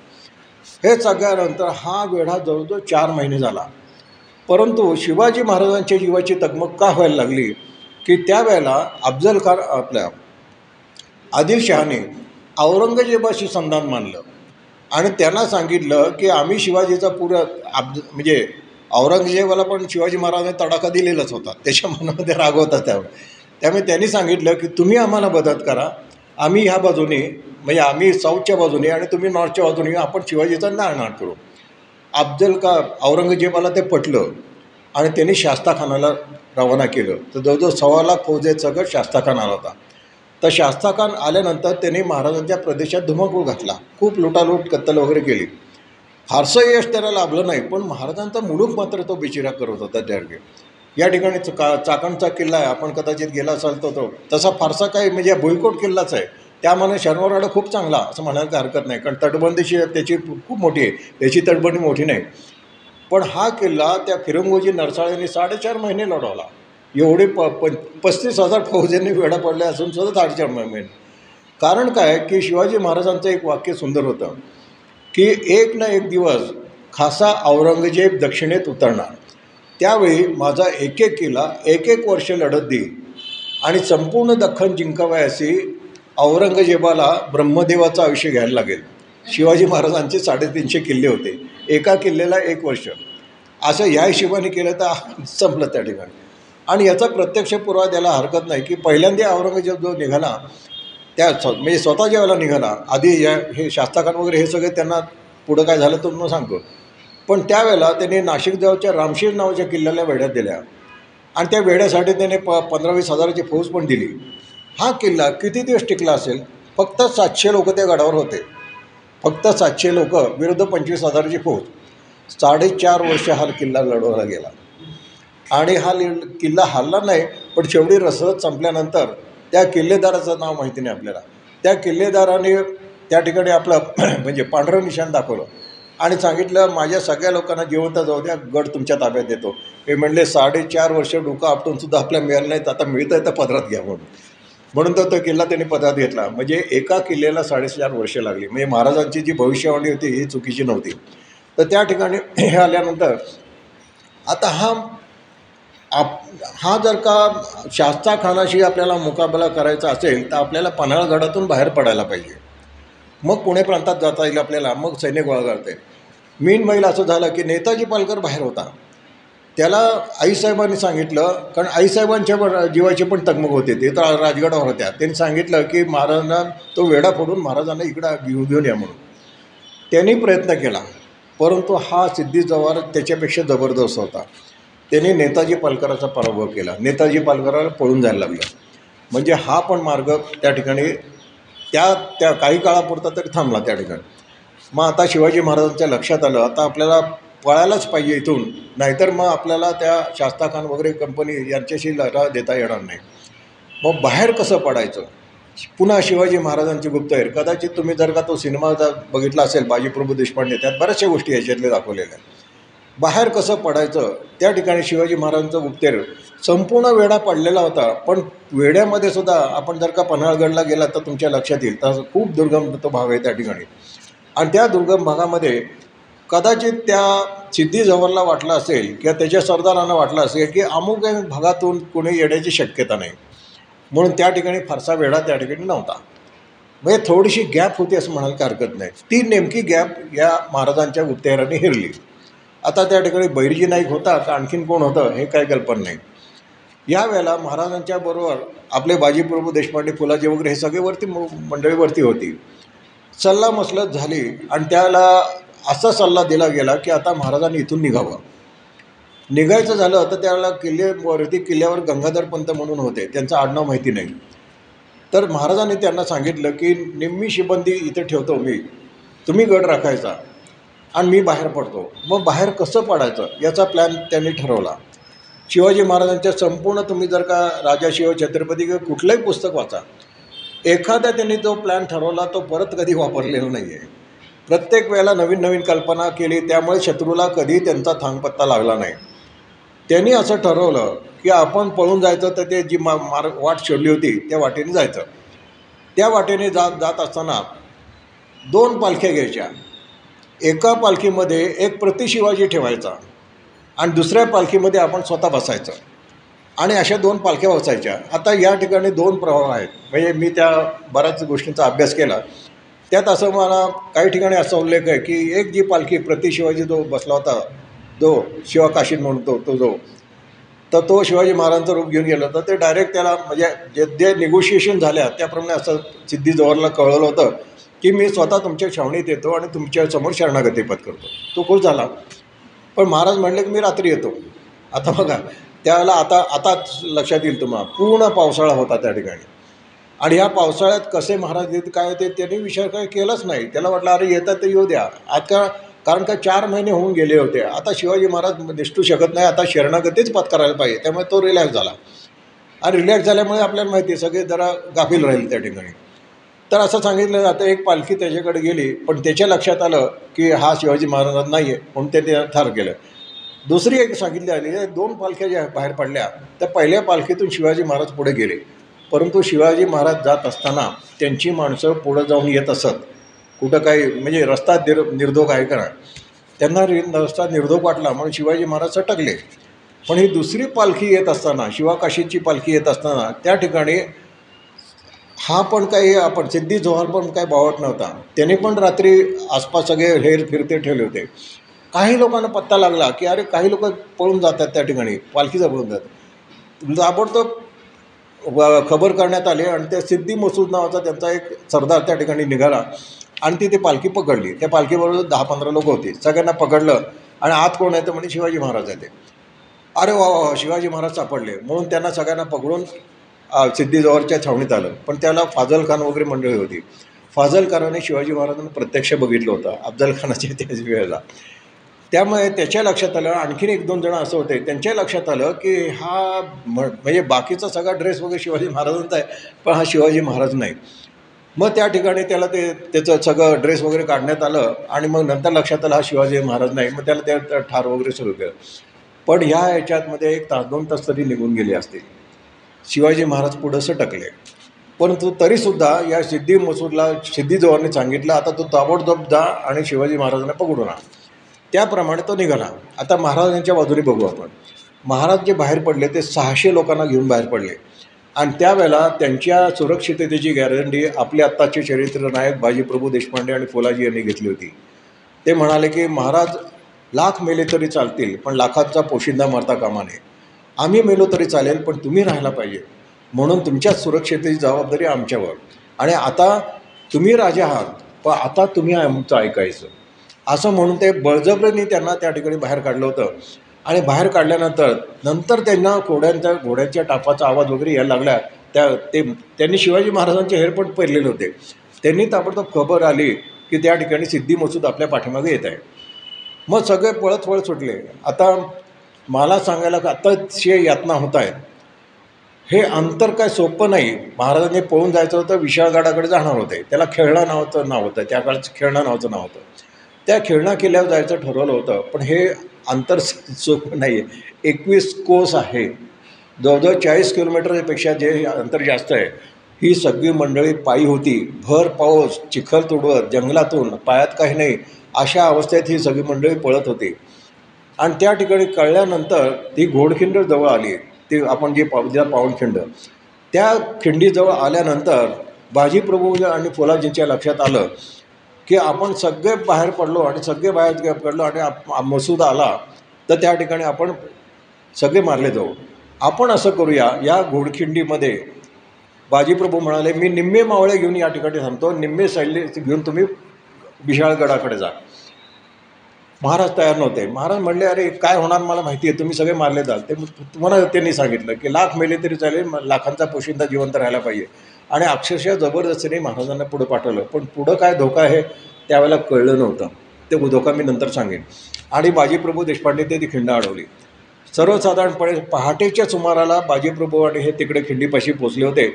हे सगळ्यानंतर हा वेढा जवळजवळ चार महिने झाला. परंतु शिवाजी महाराजांच्या जीवाची तगमग का व्हायला लागली? की त्यावेळेला अफजल खान आपल्या आदिलशहाने औरंगजेबाशी संधान मानलं आणि त्यांना सांगितलं की आम्ही शिवाजीचा पुरा अब्ज म्हणजे औरंगजेबाला पण शिवाजी महाराजांनी तडाखा दिलेलाच होता. त्याच्या मनामध्ये राग होता त्यामुळे त्यामुळे त्यांनी सांगितलं की तुम्ही आम्हाला मदत करा. आम्ही ह्या बाजूने म्हणजे आम्ही साऊथच्या बाजूने आणि तुम्ही नॉर्थच्या बाजूने आपण शिवाजीचा नाळनाट करू. अफजल का औरंगजेबाला ते पटलं आणि त्यांनी शास्ताखानाला रवाना केलं. तर जवळजवळ सव्वा लाख फौजेसकट शास्ताखान आला होता. तर शास्ताखान आल्यानंतर त्यांनी महाराजांच्या प्रदेशात धुमाकूळ घातला. खूप लुटालूट कत्तल वगैरे केली. फारसं यश त्याला लाभलं नाही पण महाराजांचा मुलूक मात्र तो बिचिरा करत होता त्यावेळी या ठिकाणी का चाकणचा किल्ला आहे. आपण कदाचित गेला असाल तर तो. तसा फारसा काही म्हणजे भुईकोट किल्लाच आहे. त्यामाने शनिवारवाडा खूप चांगला असं म्हणायला काही हरकत नाही. कारण तटबंदीशी त्याची खूप मोठी आहे. त्याची तटबंदी मोठी नाही. पण हा किल्ला त्या फिरंगोजी नरसाळ्यांनी साडेचार महिने लढवला. एवढे प प पस्तीस हजार फौजांनी वेढा पडल्या असून सुद्धा साडेचार महिने कारण काय? की शिवाजी महाराजांचं एक वाक्य सुंदर होतं की एक ना एक दिवस खासा औरंगजेब दक्षिणेत उतरणार. त्यावेळी माझा एक एक किल्ला एक एक वर्ष लढत देईल आणि संपूर्ण दख्खन जिंकावयासी औरंगजेबाला ब्रह्मदेवाचा आयुष्य घ्यायला लागेल. शिवाजी महाराजांचे साडेतीनशे किल्ले होते. एका किल्ल्याला एक वर्ष. असं या हिशोबाने केलं तर संपलं त्या ठिकाणी. आणि याचा प्रत्यक्ष पुरावा द्यायला हरकत नाही की पहिल्यांदा औरंगजेब जो निघाला त्या स्व म्हणजे स्वतः जेव्हा निघाला आधी या हे शास्ताखान वगैरे हे सगळे त्यांना पुढं काय झालं तर मग सांगतो. पण त्यावेळेला त्यांनी नाशिकजवळच्या रामशीर नावाच्या किल्ल्याला वेढ्यात दिल्या. आणि त्या वेढ्यासाठी त्याने प पंधरा वीस हजाराची फौज पण दिली. हा किल्ला किती दिवस टिकला असेल? फक्त सातशे लोक त्या गडावर होते. फक्त सातशे लोक विरुद्ध पंचवीस हजाराची फौज. साडेचार वर्ष हा किल्ला लढवला गेला. आणि हा लि किल्ला हल्ला नाही पण शेवटी रसद संपल्यानंतर त्या किल्लेदाराचं नाव माहिती नाही आपल्याला. त्या किल्लेदाराने त्या ठिकाणी आपलं म्हणजे पांढरं निशाण दाखवलं आणि सांगितलं माझ्या सगळ्या लोकांना जिवंत जाऊ द्या गड तुमच्या ताब्यात देतो. हे म्हणले साडेचार वर्ष डोकं आपटून सुद्धा आपल्याला मिळालं नाहीत आता मिळतं आहे तर पदरात घ्या म्हणून. म्हणून तर तो किल्ला त्यांनी पदरात घेतला. म्हणजे एका किल्ल्याला साडेचार वर्ष लागली. म्हणजे महाराजांची जी भविष्यवाणी होती ही चुकीची नव्हती. तर त्या ठिकाणी हे आल्यानंतर आता हा आप हा जर का शास्ताखानाशी आपल्याला मुकाबला करायचा असेल तर आपल्याला पन्हाळगडातून बाहेर पडायला पाहिजे. मग पुणे प्रांतात जाता येईल आपल्याला मग सैन्य गोळा करते. मेन मीन मैल असं झालं की नेताजी पालकर बाहेर होता. त्याला आईसाहेबांनी सांगितलं कारण आईसाहेबांच्या जीवाची पण तगमग होते ते तर राजगडावर होत्या. त्यांनी सांगितलं की महाराजांना तो वेढा फोडून महाराजांना इकडं घेऊन घेऊन या म्हणून. त्यांनी प्रयत्न केला परंतु हा सिद्धी जवार त्याच्यापेक्षा जबरदस्त होता. त्याने नेताजी पालकराचा पराभव केला. नेताजी पालकराला पळून जायला लागलं. म्हणजे हा पण मार्ग त्या ठिकाणी त्या त्या काही काळापुरता तरी थांबला त्या ठिकाणी. मग आता शिवाजी महाराजांच्या लक्षात आलं आता आपल्याला पळायलाच पाहिजे इथून. नाहीतर मग आपल्याला त्या शास्ताखान वगैरे कंपनी यांच्याशी लढा देता येणार नाही. मग बाहेर कसं पडायचं? पुन्हा शिवाजी महाराजांची गुप्तहेर. कदाचित तुम्ही जर का तो सिनेमा जर बघितला असेल बाजीप्रभू देशपांडे त्यात बऱ्याचशा गोष्टी याच्यातल्या दाखवलेल्या आहेत. बाहेर कसं पडायचं त्या ठिकाणी शिवाजी महाराजांचं उपतेर संपूर्ण वेढा पडलेला होता. पण वेढ्यामध्ये सुद्धा आपण जर का पन्हाळगडला गेला तर तुमच्या लक्षात येईल तर खूप दुर्गम तो भाग आहे त्या ठिकाणी. आणि त्या दुर्गम भागामध्ये कदाचित त्या सिद्धी जवळला वाटलं असेल किंवा त्याच्या सरदारांना वाटलं असेल की अमुक भागातून कोणी येण्याची शक्यता नाही. म्हणून त्या ठिकाणी फारसा वेढा त्या ठिकाणी नव्हता. म्हणजे थोडीशी गॅप होती असं म्हणायला हरकत नाही. ती नेमकी गॅप या महाराजांच्या गुप्तेहराने हिरली. आता त्या ठिकाणी बैरजी नाईक होता का आणखीन कोण होतं हे काय कल्पना नाही. यावेळेला महाराजांच्या बरोबर आपले बाजीप्रभू देशपांडे फुलाजी वगैरे हे सगळे वरती मंडळीवरती होती. सल्ला मसलत झाली आणि त्याला असा सल्ला दिला गेला की आता महाराजांनी इथून निघावं. निघायचं झालं तर त्याला किल्लेवरती किल्ल्यावर गंगाधर पंत म्हणून होते. त्यांचं आडनाव माहिती नाही. तर महाराजांनी त्यांना सांगितलं की निम्मी शिबंदी इथे ठेवतो मी. तुम्ही गड राखायचा. आणि मी बाहेर पडतो. मग बाहेर कसं पडायचं? याचा प्लॅन त्यांनी ठरवला. शिवाजी महाराजांच्या संपूर्ण तुम्ही जर का राजा शिव छत्रपती किंवा कुठलंही पुस्तक वाचा एखादा त्यांनी जो प्लॅन ठरवला तो परत कधी वापरलेला नाही आहे प्रत्येक वेळेला नवीन नवीन कल्पना केली त्यामुळे शत्रूला कधी त्यांचा थांगपत्ता लागला नाही. त्यांनी असं ठरवलं की आपण पळून जायचं तर ते जी मा मार वाट शोधली होती त्या वाटेने जायचं. त्या वाटेने जात जात असताना दोन पालख्या घ्यायच्या. एका पालखीमध्ये एक प्रतिशिवाजी ठेवायचा आणि दुसऱ्या पालखीमध्ये आपण स्वतः बसायचं. आणि अशा दोन पालख्या बसायच्या. आता या ठिकाणी दोन प्रवाह आहेत. म्हणजे मी त्या बऱ्याच गोष्टींचा अभ्यास केला. त्यात असं मला काही ठिकाणी असा उल्लेख आहे की एक जी पालखी प्रतिशिवाजी जो बसला होता जो शिवाकाशीन म्हणतो तो जो तर तो शिवाजी महाराजांचं रूप घेऊन गेला तर ते डायरेक्ट त्याला म्हणजे जे जे निगोशिएशन झाल्या त्याप्रमाणे असं सिद्धी जवळला कळवलं होतं. की मी स्वतः तुमच्या छावणीत येतो आणि तुमच्यासमोर शरणागती पत्करतो तो खुश झाला. पण महाराज म्हणले की मी रात्री येतो. आता बघा त्याला आता आताच लक्षात येईल तुम्हाला पूर्ण पावसाळा होता त्या ठिकाणी. आणि ह्या पावसाळ्यात कसे महाराज येत काय ते त्यांनी विचार काय केलाच नाही. त्याला वाटलं अरे येतात तर येऊ द्या. आता कारण का चार महिने होऊन गेले होते. आता शिवाजी महाराज निष्ठू शकत नाही आता शरणागतीच पत्करायला पाहिजे. त्यामुळे तो रिलॅक्स झाला. आणि रिलॅक्स झाल्यामुळे आपल्याला माहिती आहे सगळे जरा गाफील राहील त्या ठिकाणी. तर असं सांगितलं जातं एक पालखी त्याच्याकडे गेली पण त्याच्या लक्षात आलं की हा शिवाजी महाराज नाही आहे म्हणून ते ते ठार केलं. दुसरी एक सांगितली आली दोन पालख्या ज्या बाहेर पडल्या त्या पहिल्या पालखीतून शिवाजी महाराज पुढे गेले. परंतु शिवाजी महाराज जात असताना त्यांची माणसं पुढं जाऊन येत असत. कुठं काही म्हणजे रस्ता निर निर्धोक आहे का त्यांना रि रस्ता निर्धोक वाटला म्हणून शिवाजी महाराज सटकले. पण ही दुसरी पालखी येत असताना शिवाकाशीची पालखी येत असताना त्या ठिकाणी हा पण काही आपण सिद्धी जोहर पण काही बावट नव्हता. त्याने पण रात्री आसपास सगळे हेर फिरते ठेवले होते. काही लोकांना पत्ता लागला की अरे काही लोक पळून जातात त्या ठिकाणी पालखीचा पळून जातात. ताबडतोब खबर करण्यात आली आणि त्या सिद्धी मसूद नावाचा त्यांचा एक सरदार त्या ठिकाणी निघाला आणि ती ती पालखी पकडली. त्या पालखीबरोबर दहा पंधरा लोक होती. सगळ्यांना पकडलं आणि आत कोण येतं म्हणजे शिवाजी महाराज आहे ते. अरे वा वा, शिवाजी महाराज सापडले. म्हणून त्यांना सगळ्यांना पकडून अ, सिद्धीजवळच्या छावणीत आलं. पण त्याला फाजल खान वगैरे मंडळी होती. फाजल खानाने शिवाजी महाराजांना प्रत्यक्ष बघितलं होतं अफजल खानाच्या त्याच वेळेला. त्यामुळे त्याच्या लक्षात आलं आणखीन एक दोन जण असं होते त्यांच्या लक्षात आलं की हा म्हणजे बाकीचा सगळा ड्रेस वगैरे शिवाजी महाराजांचा आहे पण हा शिवाजी महाराज नाही. मग त्या ठिकाणी त्याला ते त्याचं सगळं ड्रेस वगैरे काढण्यात आलं आणि मग नंतर लक्षात आलं हा शिवाजी महाराज नाही मग त्याला त्या ठार वगैरे सुरू केलं. पण ह्या ह्याच्यातमध्ये एक तास दोन तास तरी निघून गेले असतील. शिवाजी महाराज पुढं सटकले. परंतु तरीसुद्धा या सिद्धी मसूदला सिद्धी जोहरने सांगितलं आता तो ताबडतोब जा आणि शिवाजी महाराजांना पकडून आण. त्याप्रमाणे तो निघाला. आता महाराजांच्या बाजूने बघू आपण. महाराज जे बाहेर पडले ते सहाशे लोकांना घेऊन बाहेर पडले. आणि त्यावेळेला त्यांच्या सुरक्षिततेची गॅरंटी आपले आत्ताचे चरित्र नायक बाजीप्रभू देशपांडे आणि फोलाजी यांनी घेतली होती. ते म्हणाले की महाराज लाख मेले तरी चालतील पण लाखांचा पोशिंदा मारता कामा नये. आम्ही मेलो तरी चालेल पण तुम्ही राहायला पाहिजे. म्हणून तुमच्या सुरक्षेची जबाबदारी आमच्यावर. आणि आता तुम्ही राजा आहात पण आता तुम्ही आमचं ऐकायचं. असं म्हणून ते बळजबरीने त्यांना त्या ठिकाणी बाहेर काढलं होतं. आणि बाहेर काढल्यानंतर नंतर त्यांना घोड्यांच्या घोड्यांच्या टापाचा आवाज वगैरे यायला लागला. त्या ते त्यांनी शिवाजी महाराजांचे हेरपट पेरलेले होते. त्यांनी ताबडतोब खबर आली की त्या ठिकाणी सिद्धी मसूद आपल्या पाठीमागे येत आहे. मग सगळे पळत पळत सुटले. आता मला सांगायला का आत्ताशे यातना होत आहेत हे अंतर काय सोपं नाही. महाराजांनी पळून जायचं होतं विशाळगडाकडे जाणार होते. त्याला खेळणा नावाचं नाव होतं त्या काळचं खेळणा नावाचं नाव होतं. त्या खेळणा किल्ल्यावर जायचं ठरवलं होतं पण हे अंतर सोपं नाही. आहे एकवीस कोस आहे. जवळजवळ चाळीस किलोमीटरपेक्षा जे अंतर जास्त आहे ही सगळी मंडळी पायी होती. भर पाऊस चिखल तुडवत जंगलातून पायात काही नाही अशा अवस्थेत ही सगळी मंडळी पळत होती. आणि त्या ठिकाणी कळल्यानंतर ती घोडखिंड जवळ आली. ती आपण जी पाव ज्या पावनखिंड त्या खिंडीजवळ आल्यानंतर बाजीप्रभू आणि फुलाजींच्या लक्षात आलं की आपण सगळे बाहेर पडलो आणि सगळे बाहेर पडलो आणि मसूद आला तर त्या ठिकाणी आपण सगळे मारले जाऊ. आपण असं करूया या घोडखिंडीमध्ये बाजीप्रभू म्हणाले मी निम्मे मावळे घेऊन या ठिकाणी थांबतो निम्मे सैल्य घेऊन तुम्ही विशाळगडाकडे जा. महाराज तयार नव्हते. महाराज म्हणले अरे काय होणार मला माहिती आहे तुम्ही सगळे मारले जाल. ते तुम्हाला त्यांनी सांगितलं की लाख मेले तरी चालेल लाखांचा पोशिंदा जिवंत राहायला पाहिजे. आणि अक्षरशः जबरदस्तीने महाराजांना पुढं पाठवलं. पण पुढं काय धोका आहे त्यावेळेला कळलं नव्हतं. ते धोका मी नंतर सांगेन. आणि बाजीप्रभू देशपांडे ते ती खिंड अडवली. सर्वसाधारणपणे पहाटेच्या सुमाराला बाजीप्रभू आणि हे तिकडे खिंडीपाशी पोचले होते.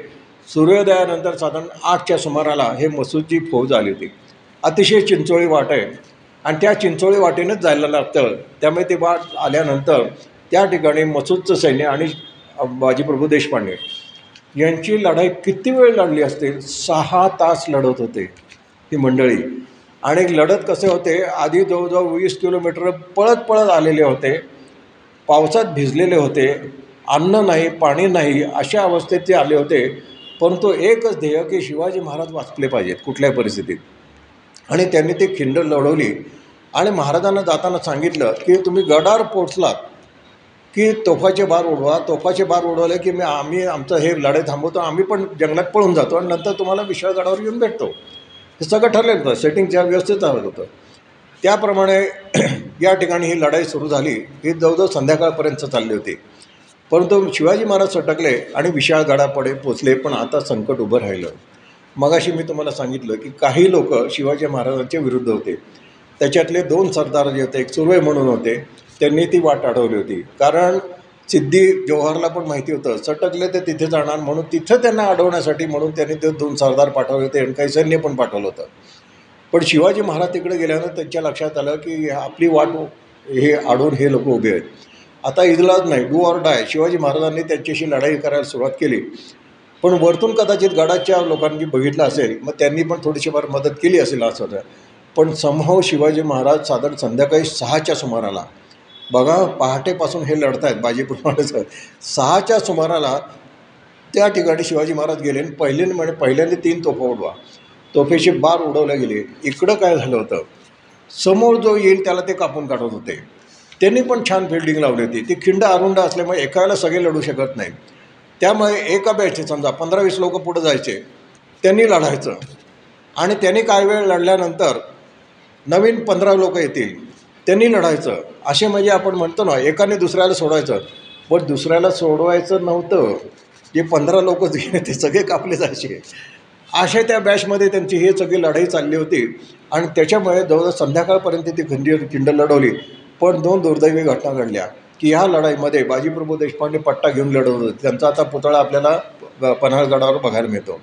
सूर्योदयानंतर साधारण आठच्या सुमाराला हे मसूदची फौज आली होती. अतिशय चिंचोळी वाट आहे. आणि त्या चिंचोळी वाटेनंच जायला लागतं. त्यामुळे ते वाट आल्यानंतर त्या ठिकाणी मसूदचं सैन्य आणि बाजीप्रभू देशपांडे यांची लढाई किती वेळ लढली असतील सहा तास लढत होते ही मंडळी. आणि लढत कसे होते? आधी जवळजवळ वीस किलोमीटर पळत पळत आलेले होते. पावसात भिजलेले होते. अन्न नाही पाणी नाही अशा अवस्थेत ते आले होते. परंतु एकच ध्येय की शिवाजी महाराज वाचले पाहिजेत कुठल्याही परिस्थितीत. आणि त्यांनी ती खिंड लढवली. आणि महाराजांना जाताना सांगितलं की तुम्ही गडावर पोचलात की तोफाचे बार उडवा. तोफाचे बार उडवले की मी आम्ही आमचं हे लढाई थांबवतो. आम्ही पण जंगलात पळून जातो आणि नंतर तुम्हाला विशाळगडावर येऊन भेटतो. हे सगळं ठरलेलं होतं. सेटिंग ज्या व्यवस्थित हवं होतं. त्याप्रमाणे या ठिकाणी ही लढाई सुरू झाली. ही जवळजवळ संध्याकाळपर्यंत चालली होती. परंतु शिवाजी महाराज सटकले आणि विशाळ गडापडे पोचले. पण आता संकट उभं राहिलं. मगाशी मी तुम्हाला सांगितलं की काही लोक शिवाजी महाराजांच्या विरुद्ध होते. त्याच्यातले दोन सरदार जे होते एक सुर्वे म्हणून होते त्यांनी ती वाट अडवली होती. कारण सिद्धी जवाहरला पण माहिती होतं सटकले ते तिथे जाणार म्हणून तिथं त्यांना अडवण्यासाठी म्हणून त्यांनी ते दोन सरदार पाठवले होते आणि काही सैन्य पण पाठवलं होतं. पण शिवाजी महाराज तिकडे गेल्यानं त्यांच्या लक्षात आलं की आपली वाट हे अडवून हे लोक उभे आहेत. आता इजलाज नाही डू ऑर डाय. शिवाजी महाराजांनी त्यांच्याशी लढाई करायला सुरुवात केली. पण वरतून कदाचित गडाच्या लोकांनी बघितलं असेल मग त्यांनी पण थोडीशी फार मदत केली असेल असं होतं. पण समभाव शिवाजी महाराज साधारण संध्याकाळी सहाच्या सुमाराला बघा पहाटेपासून हे लढत आहेत बाजीपूर महाराज सहाच्या सुमाराला त्या ठिकाणी शिवाजी महाराज गेले आणि पहिल्याने म्हणजे पहिल्यांदा तीन तोफा उडवा. तोफेचे बार उडवले गेले. इकडं काय झालं होतं? समोर जो येईल त्याला ते कापून काढत होते. त्यांनी पण छान फिल्डिंग लावली होती. ती खिंड अरुंड असल्यामुळे एकाला सगळे लढू शकत नाही त्यामुळे एका बॅचचे समजा पंधरा वीस लोक पुढं जायचे त्यांनी लढायचं. आणि त्यांनी काही वेळ लढल्यानंतर नवीन पंधरा लोक येतील त्यांनी लढायचं. असे म्हणजे आपण म्हणतो ना एकाने दुसऱ्याला सोडवायचं पण दुसऱ्याला सोडवायचं नव्हतं. जे पंधरा लोक गेले ते सगळे कापले जायचे. अशा त्या बॅचमध्ये त्यांची ही सगळी लढाई चालली होती. आणि त्याच्यामुळे जवळजवळ संध्याकाळपर्यंत ती खंडी खिंड लढवली. पण दोन दुर्दैवी घटना घडल्या. की ह्या लढाईमध्ये बाजीप्रभू देशपांडे पट्टा घेऊन लढवत होते. त्यांचा आता पुतळा आपल्याला पन्हाळगडावर बघायला मिळतो.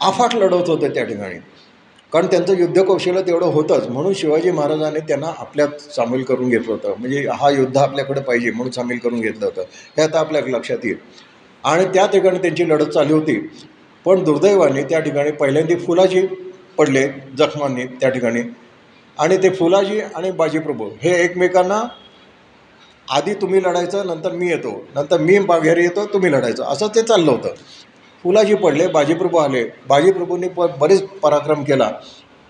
आफाट लढवत होते त्या ठिकाणी. कारण त्यांचं युद्धकौशल्य तेवढं होतंच. म्हणून शिवाजी महाराजांनी त्यांना आपल्यात सामील करून घेतलं होतं. म्हणजे हा युद्ध आपल्याकडे पाहिजे म्हणून सामील करून घेतलं होतं. हे आता आपल्या लक्षात येईल. आणि त्या ठिकाणी त्यांची लढत चालू होती. पण दुर्दैवाने त्या ठिकाणी पहिल्यांदा फुलाजी पडले जखमांनी त्या ठिकाणी. आणि ते फुलाजी आणि बाजीप्रभू हे एकमेकांना आधी तुम्ही लढायचं नंतर मी येतो. नंतर मी माघारी येतो तुम्ही लढायचं. असं ते चाललं होतं. फुलाजी पडले बाजीप्रभू आले. बाजीप्रभूंनी प बरेच पराक्रम केला.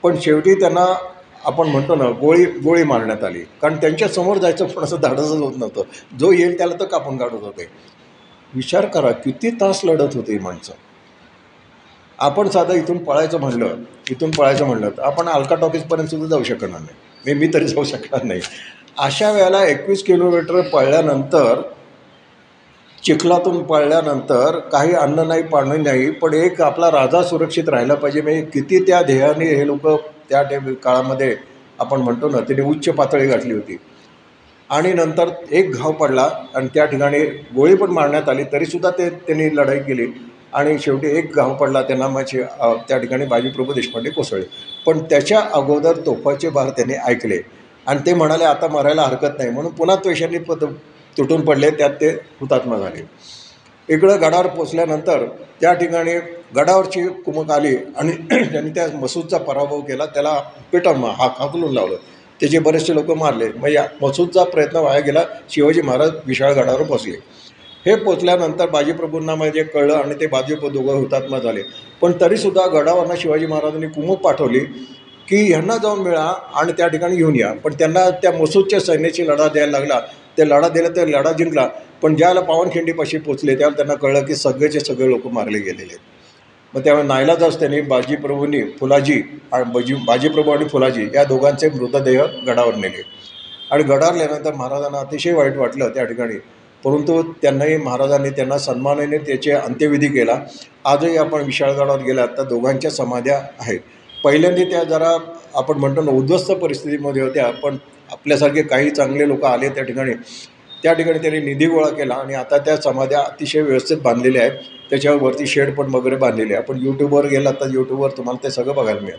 पण शेवटी त्यांना आपण म्हणतो ना गोळी गोळी मारण्यात आली. कारण त्यांच्यासमोर जायचं पण असं धाडसच होत नव्हतं. जो येईल त्याला तर कापून काढत होते. विचार करा किती तास लढत होते ही माणसं. आपण साधं इथून पळायचं म्हणलं इथून पळायचं म्हणलं तर आपण अलका टॉकीजपर्यंत सुद्धा जाऊ शकणार नाही. मी मी तरी जाऊ शकणार नाही. अशा वेळेला एकवीस किलोमीटर पळल्यानंतर चिखलातून पळल्यानंतर काही अन्न नाही पाणी नाही पण एक आपला राजा सुरक्षित राहिला पाहिजे. म्हणजे किती त्या ध्येयाने हे लोक त्या काळामध्ये आपण म्हणतो ना त्याने उच्च पातळी गाठली होती. आणि नंतर एक घाव पडला आणि त्या ठिकाणी गोळी पण मारण्यात आली तरीसुद्धा ते त्यांनी लढाई केली. आणि शेवटी एक घाव पडला त्यांना माझे त्या ठिकाणी बाजीप्रभू देशपांडे कोसळले. पण त्याच्या अगोदर तोफाचे भार त्यांनी ऐकले. आणि ते म्हणाले आता मरायला हरकत नाही. म्हणून पुन्हा त्वेषांनी पद तुटून पडले. त्यात ते हुतात्मा झाले. इकडं गडावर पोचल्यानंतर त्या ठिकाणी गडावरची कुमक आली आणि त्यांनी त्या मसूदचा पराभव केला. त्याला पिटम हा हाकलून लावलं. त्याचे बरेचसे लोक मारले. मग या मसूदचा प्रयत्न वाया गेला. शिवाजी महाराज विशाळ गडावर पोचले. हे पोचल्यानंतर बाजीप्रभूंना म्हणजे कळलं आणि ते बाजीप्रभू दोघं हुतात्मा झाले. पण तरीसुद्धा गडावरनं शिवाजी महाराजांनी कुमक पाठवली. की ह्यांना जाऊन मिळा आणि त्या ठिकाणी घेऊन या. पण त्यांना त्या मसूदच्या सैन्याची लढा द्यायला लागला. ते लढा दिला तर लढा जिंकला. पण ज्याला पावनखिंडीपाशी पोचले त्यावेळेला त्यांना कळलं की सगळेचे सगळे लोक मारले गेलेले आहेत. मग त्यामुळे नाईलाजाच त्यांनी बाजीप्रभूंनी फुलाजी आणि बाजी बाजीप्रभू आणि फुलाजी या दोघांचे मृतदेह गडावर नेले. आणि गडावर नेल्यानंतर महाराजांना अतिशय वाईट वाटलं त्या ठिकाणी. परंतु त्यांनाही महाराजांनी त्यांना सन्मानाने त्याचे अंत्यविधी केला. आजही आपण विशाळगडावर गेलात तर दोघांच्या समाध्या आहेत. पहिल्यांदा त्या जरा आपण म्हणतो ना उद्ध्वस्त परिस्थितीमध्ये होत्या पण आपल्यासारखे काही चांगले लोक आले त्या ठिकाणी. त्या ठिकाणी त्यांनी निधी गोळा केला आणि आता त्या समाध्या अतिशय व्यवस्थित बांधलेल्या आहेत. त्याच्यावरती शेड पण वगैरे बांधलेले आहे. आपण यूट्यूबवर गेलात तर यूट्यूबवर तुम्हाला ते सगळं बघायला मिळेल.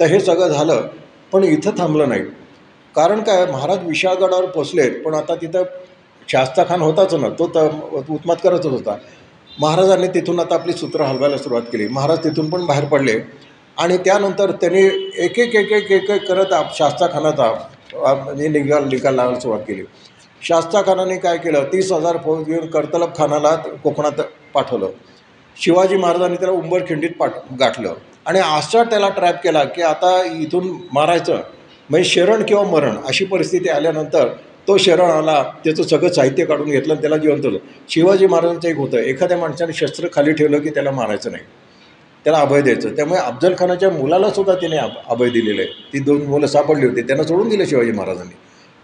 तर हे सगळं झालं पण इथं थांबलं नाही. कारण काय महाराज विशाळगडावर पोचलेत पण आता तिथं शास्ता खान होताच ना तो तर उत्मात करतच होता. महाराजांनी तिथून आता आपली सूत्र हलवायला सुरुवात केली. महाराज तिथून पण बाहेर पडले. आणि त्यानंतर त्यांनी एक एक एक एक एक एक करत आप शास्ताखानाचा म्हणजे निकाल निकाल लावायला सुरुवात केली. शास्त्राखानाने काय केलं? तीस हजार फौज घेऊन कर्तलब खानाला कोकणात पाठवलं. शिवाजी महाराजांनी त्याला उंबरखिंडीत पाठ गाठलं. आणि असा त्याला ट्रॅप केला की आता इथून मारायचं. म्हणजे शरण किंवा मरण अशी परिस्थिती आल्यानंतर तो शरण आला त्याचं सगळं साहित्य काढून घेतलं आणि त्याला जिवंत होतं शिवाजी महाराजांचं एक होतं एखाद्या माणसाने शस्त्र खाली ठेवलं की त्याला मारायचं नाही. त्याला अभय द्यायचं. त्यामुळे अफजल खानाच्या मुलाला सुद्धा त्याने अभय दिलेलं आहे. ती दोन मुलं सापडली होती. त्यांना सोडून दिलं शिवाजी महाराजांनी.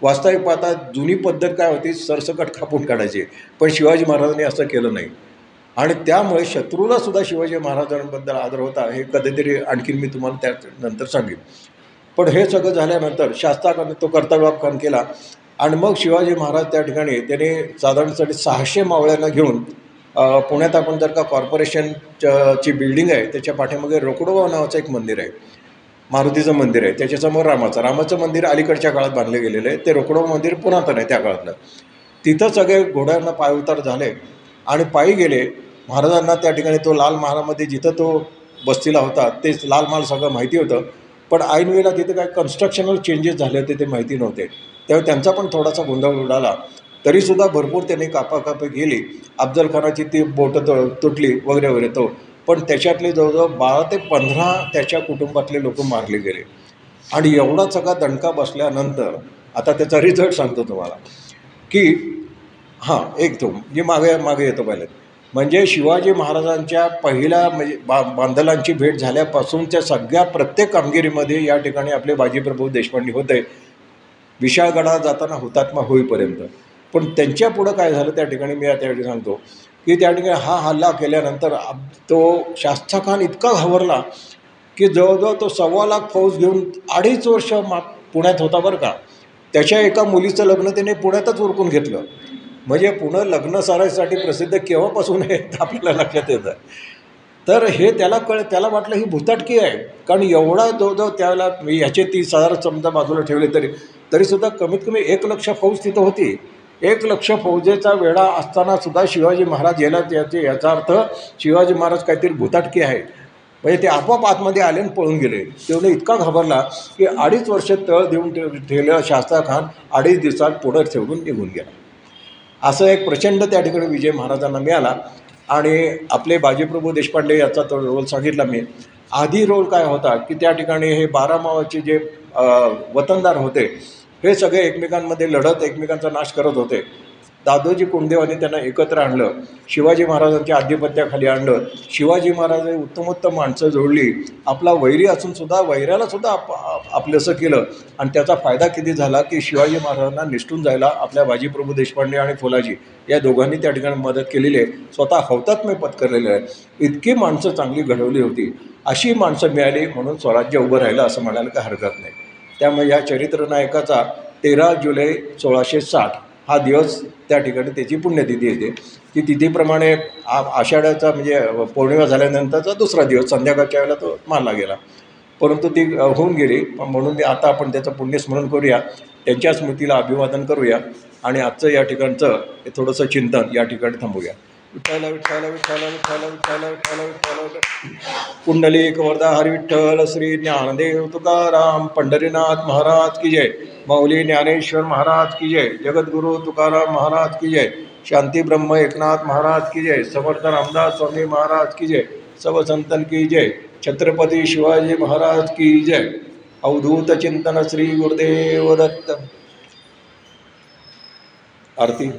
वास्तविक पाहता जुनी पद्धत काय होती? सरसकट खापून काढायची. पण शिवाजी महाराजांनी असं केलं नाही. आणि त्यामुळे शत्रूला सुद्धा शिवाजी महाराजांबद्दल आदर होता हे कधीतरी आणखीन मी तुम्हाला त्या नंतर सांगेन. पण हे सगळं झाल्यानंतर शास्त्राकडनं तो कर्तव्यापकान केला. आणि मग शिवाजी महाराज त्या ठिकाणी त्याने साधारणसाठी सहाशे मावळ्यांना घेऊन पुण्यात आपण जर का कॉर्पोरेशनच्या ची बिल्डिंग आहे त्याच्या पाठीमागे रोकडोबा नावाचं एक मंदिर आहे. मारुतीचं मंदिर आहे. त्याच्यासमोर रामाचं. रामाचं मंदिर अलीकडच्या काळात बांधलं गेलेलं आहे. ते रोकडोबा मंदिर पुरातन आहे त्या काळातलं. तिथं सगळे घोड्यांना पायउतार झाले आणि पायी गेले. महाराजांना त्या ठिकाणी तो लाल महालामध्ये जिथं तो बसलेला होता तेच लाल महाल सगळं माहिती होतं. पण ऐनवेळेला तिथे काय कन्स्ट्रक्शनल चेंजेस झाले होते ते माहिती नव्हते. त्यावेळी त्यांचा पण थोडासा गोंधळ उडाला. तरीसुद्धा भरपूर त्याने कापाकापी गेली अफजलखानाची ती बोटं त तुटली वगैरे वगैरे तो. पण त्याच्यातले जवळजवळ बारा ते पंधरा त्याच्या कुटुंबातले लोक मारले गेले. आणि एवढा सगळा दणका बसल्यानंतर आता त्याचा रिझल्ट सांगतो तुम्हाला की हां एक तो जे मागे मागे येतो पहिले. म्हणजे शिवाजी महाराजांच्या पहिल्या म्हणजे बा बांधलांची भेट झाल्यापासूनच्या सगळ्या प्रत्येक कामगिरीमध्ये या ठिकाणी आपले बाजीप्रभू देशपांडे होते. विशाळगडात जाताना हुतात्मा होईपर्यंत. पण त्यांच्या पुढं काय झालं त्या ठिकाणी मी त्या सांगतो की त्या ठिकाणी हा हल्ला केल्यानंतर अब- तो शास्ता खान इतका घाबरला की जवळजवळ तो सव्वा लाख फौज घेऊन अडीच वर्ष मा पुण्यात होता बरं का. त्याच्या एका मुलीचं लग्न त्याने पुण्यातच उरकून घेतलं. म्हणजे पुणं लग्न सारायसाठी प्रसिद्ध केव्हापासून आहे आपल्याला लक्षात येतं. तर हे त्याला कळ त्याला वाटलं ही भुताटकी आहे. कारण एवढा जवळजवळ त्याला याचे ह्याचे हजार समजा बाजूला ठेवले तरी तरीसुद्धा कमीत कमी एक लक्ष फौज तिथं होती. एक लक्ष फौजेचा वेळा असताना सुद्धा शिवाजी महाराज याला याचे याचा अर्थ शिवाजी महाराज काहीतरी भुताटकी आहे. म्हणजे ते आपोआप आतमध्ये आले आणि पळून गेले. तेवढे इतका घाबरला की अडीच वर्ष तळ देऊन ठेव ठेवलेला शास्त्रा खान अडीच दिवसात पुढं ठेवून निघून गेला. असं एक प्रचंड त्या ठिकाणी विजय महाराजांना मिळाला आणि आपले बाजीप्रभू देशपांडे याचा तो रोल सांगितला मी. आधी रोल काय होता की त्या ठिकाणी हे बारा मावाचे जे वतनदार होते हे सगळे एकमेकांमध्ये लढत एकमेकांचा नाश करत होते. दादोजी कुंदेवाने त्यांना एकत्र आणलं. शिवाजी महाराजांच्या आधिपत्याखाली आणलं. शिवाजी महाराजांनी उत्तमोत्तम माणसं जोडली. आपला वैरी असूनसुद्धा वैऱ्यालासुद्धा आप आप- आपलंसं केलं. आणि त्याचा फायदा किती झाला की शिवाजी महाराजांना निष्ठून जायला आपल्या बाजीप्रभू देशपांडे आणि फुलाजी या दोघांनी त्या ठिकाणी मदत केलेली आहे. स्वतः हौतात्म्य पत्करलेलं आहे. इतकी माणसं चांगली घडवली होती. अशी माणसं मिळाली म्हणून स्वराज्य उभं राहिलं असं म्हणायला काही हरकत नाही. त्यामुळे या चरित्रनायकाचा तेरा जुलै सोळाशे साठ हा दिवस त्या ठिकाणी त्याची पुण्यतिथी येते. ती तिथीप्रमाणे आ आषाढाचा म्हणजे पौर्णिमा झाल्यानंतरचा दुसरा दिवस संध्याकाळच्या वेळेला तो मानला गेला. परंतु ती होऊन गेली. पण म्हणून आता आपण त्याचं पुण्यस्मरण करूया. त्यांच्या स्मृतीला अभिवादन करूया. आणि आजचं या ठिकाणचं हे थोडंसं चिंतन या ठिकाणी थांबूया. विठ्ठल विठ्ठल विठ्ठल विठ्ठल विठ्ठल विठ्ठल विठ्ठल. पुंडलिक वरदा हरी विठ्ठल श्री ज्ञानदेव तुकाराम पंढरीनाथ महाराज की जय. माऊली ज्ञानेश्वर महाराज की जय. जगद्गुरु तुकाराम महाराज की जय. शांती ब्रह्म एकनाथ महाराज की जय. समर्थ रामदास स्वामी महाराज की जय. सब संतन की जय. छत्रपती शिवाजी महाराज की जय. अवधूत चिंतन श्री गुरुदेव दत्त. आरती.